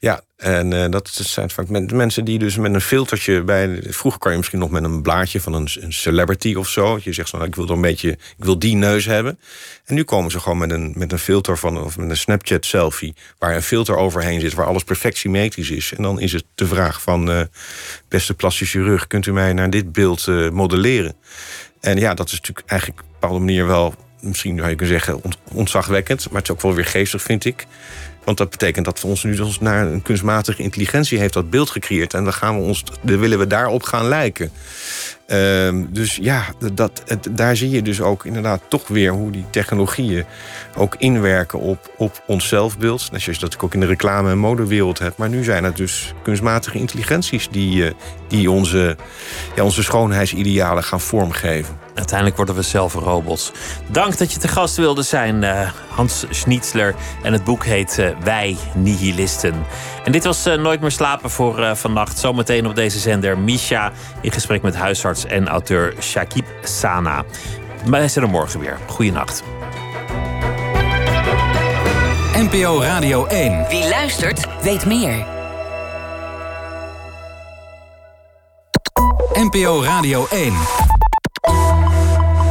ja, en uh, dat zijn vaak mensen die dus met een filtertje bij. Vroeger kan je misschien nog met een blaadje van een, een celebrity of zo. Je zegt van ik wil er een beetje, ik wil die neus hebben. En nu komen ze gewoon met een, met een filter van, of met een Snapchat selfie, waar een filter overheen zit, waar alles perfect symmetrisch is. En dan is het de vraag van uh, beste plastische chirurg, kunt u mij naar dit beeld uh, modelleren? En ja, dat is natuurlijk eigenlijk op een bepaalde manier wel, misschien zou je kunnen zeggen, ontzagwekkend, maar het is ook wel weer geestig, vind ik. Want dat betekent dat we ons nu dus naar een kunstmatige intelligentie heeft dat beeld gecreëerd. En dan, gaan we ons, dan willen we daarop gaan lijken. Uh, dus ja, dat, daar zie je dus ook inderdaad toch weer hoe die technologieën ook inwerken op, op ons zelfbeeld. Net zoals dat ik ook in de reclame- en modewereld heb. Maar nu zijn het dus kunstmatige intelligenties die, uh, die onze, ja, onze schoonheidsidealen gaan vormgeven. Uiteindelijk worden we zelf robots. Dank dat je te gast wilde zijn, uh, Hans Schnitzler. En het boek heet uh, Wij Nihilisten. En dit was Nooit meer slapen voor vannacht. Zometeen op deze zender Misha in gesprek met huisarts en auteur Shakib Sana. Wij zijn er morgen weer. Goeienacht. NPO Radio 1. Wie luistert, weet meer. NPO Radio 1.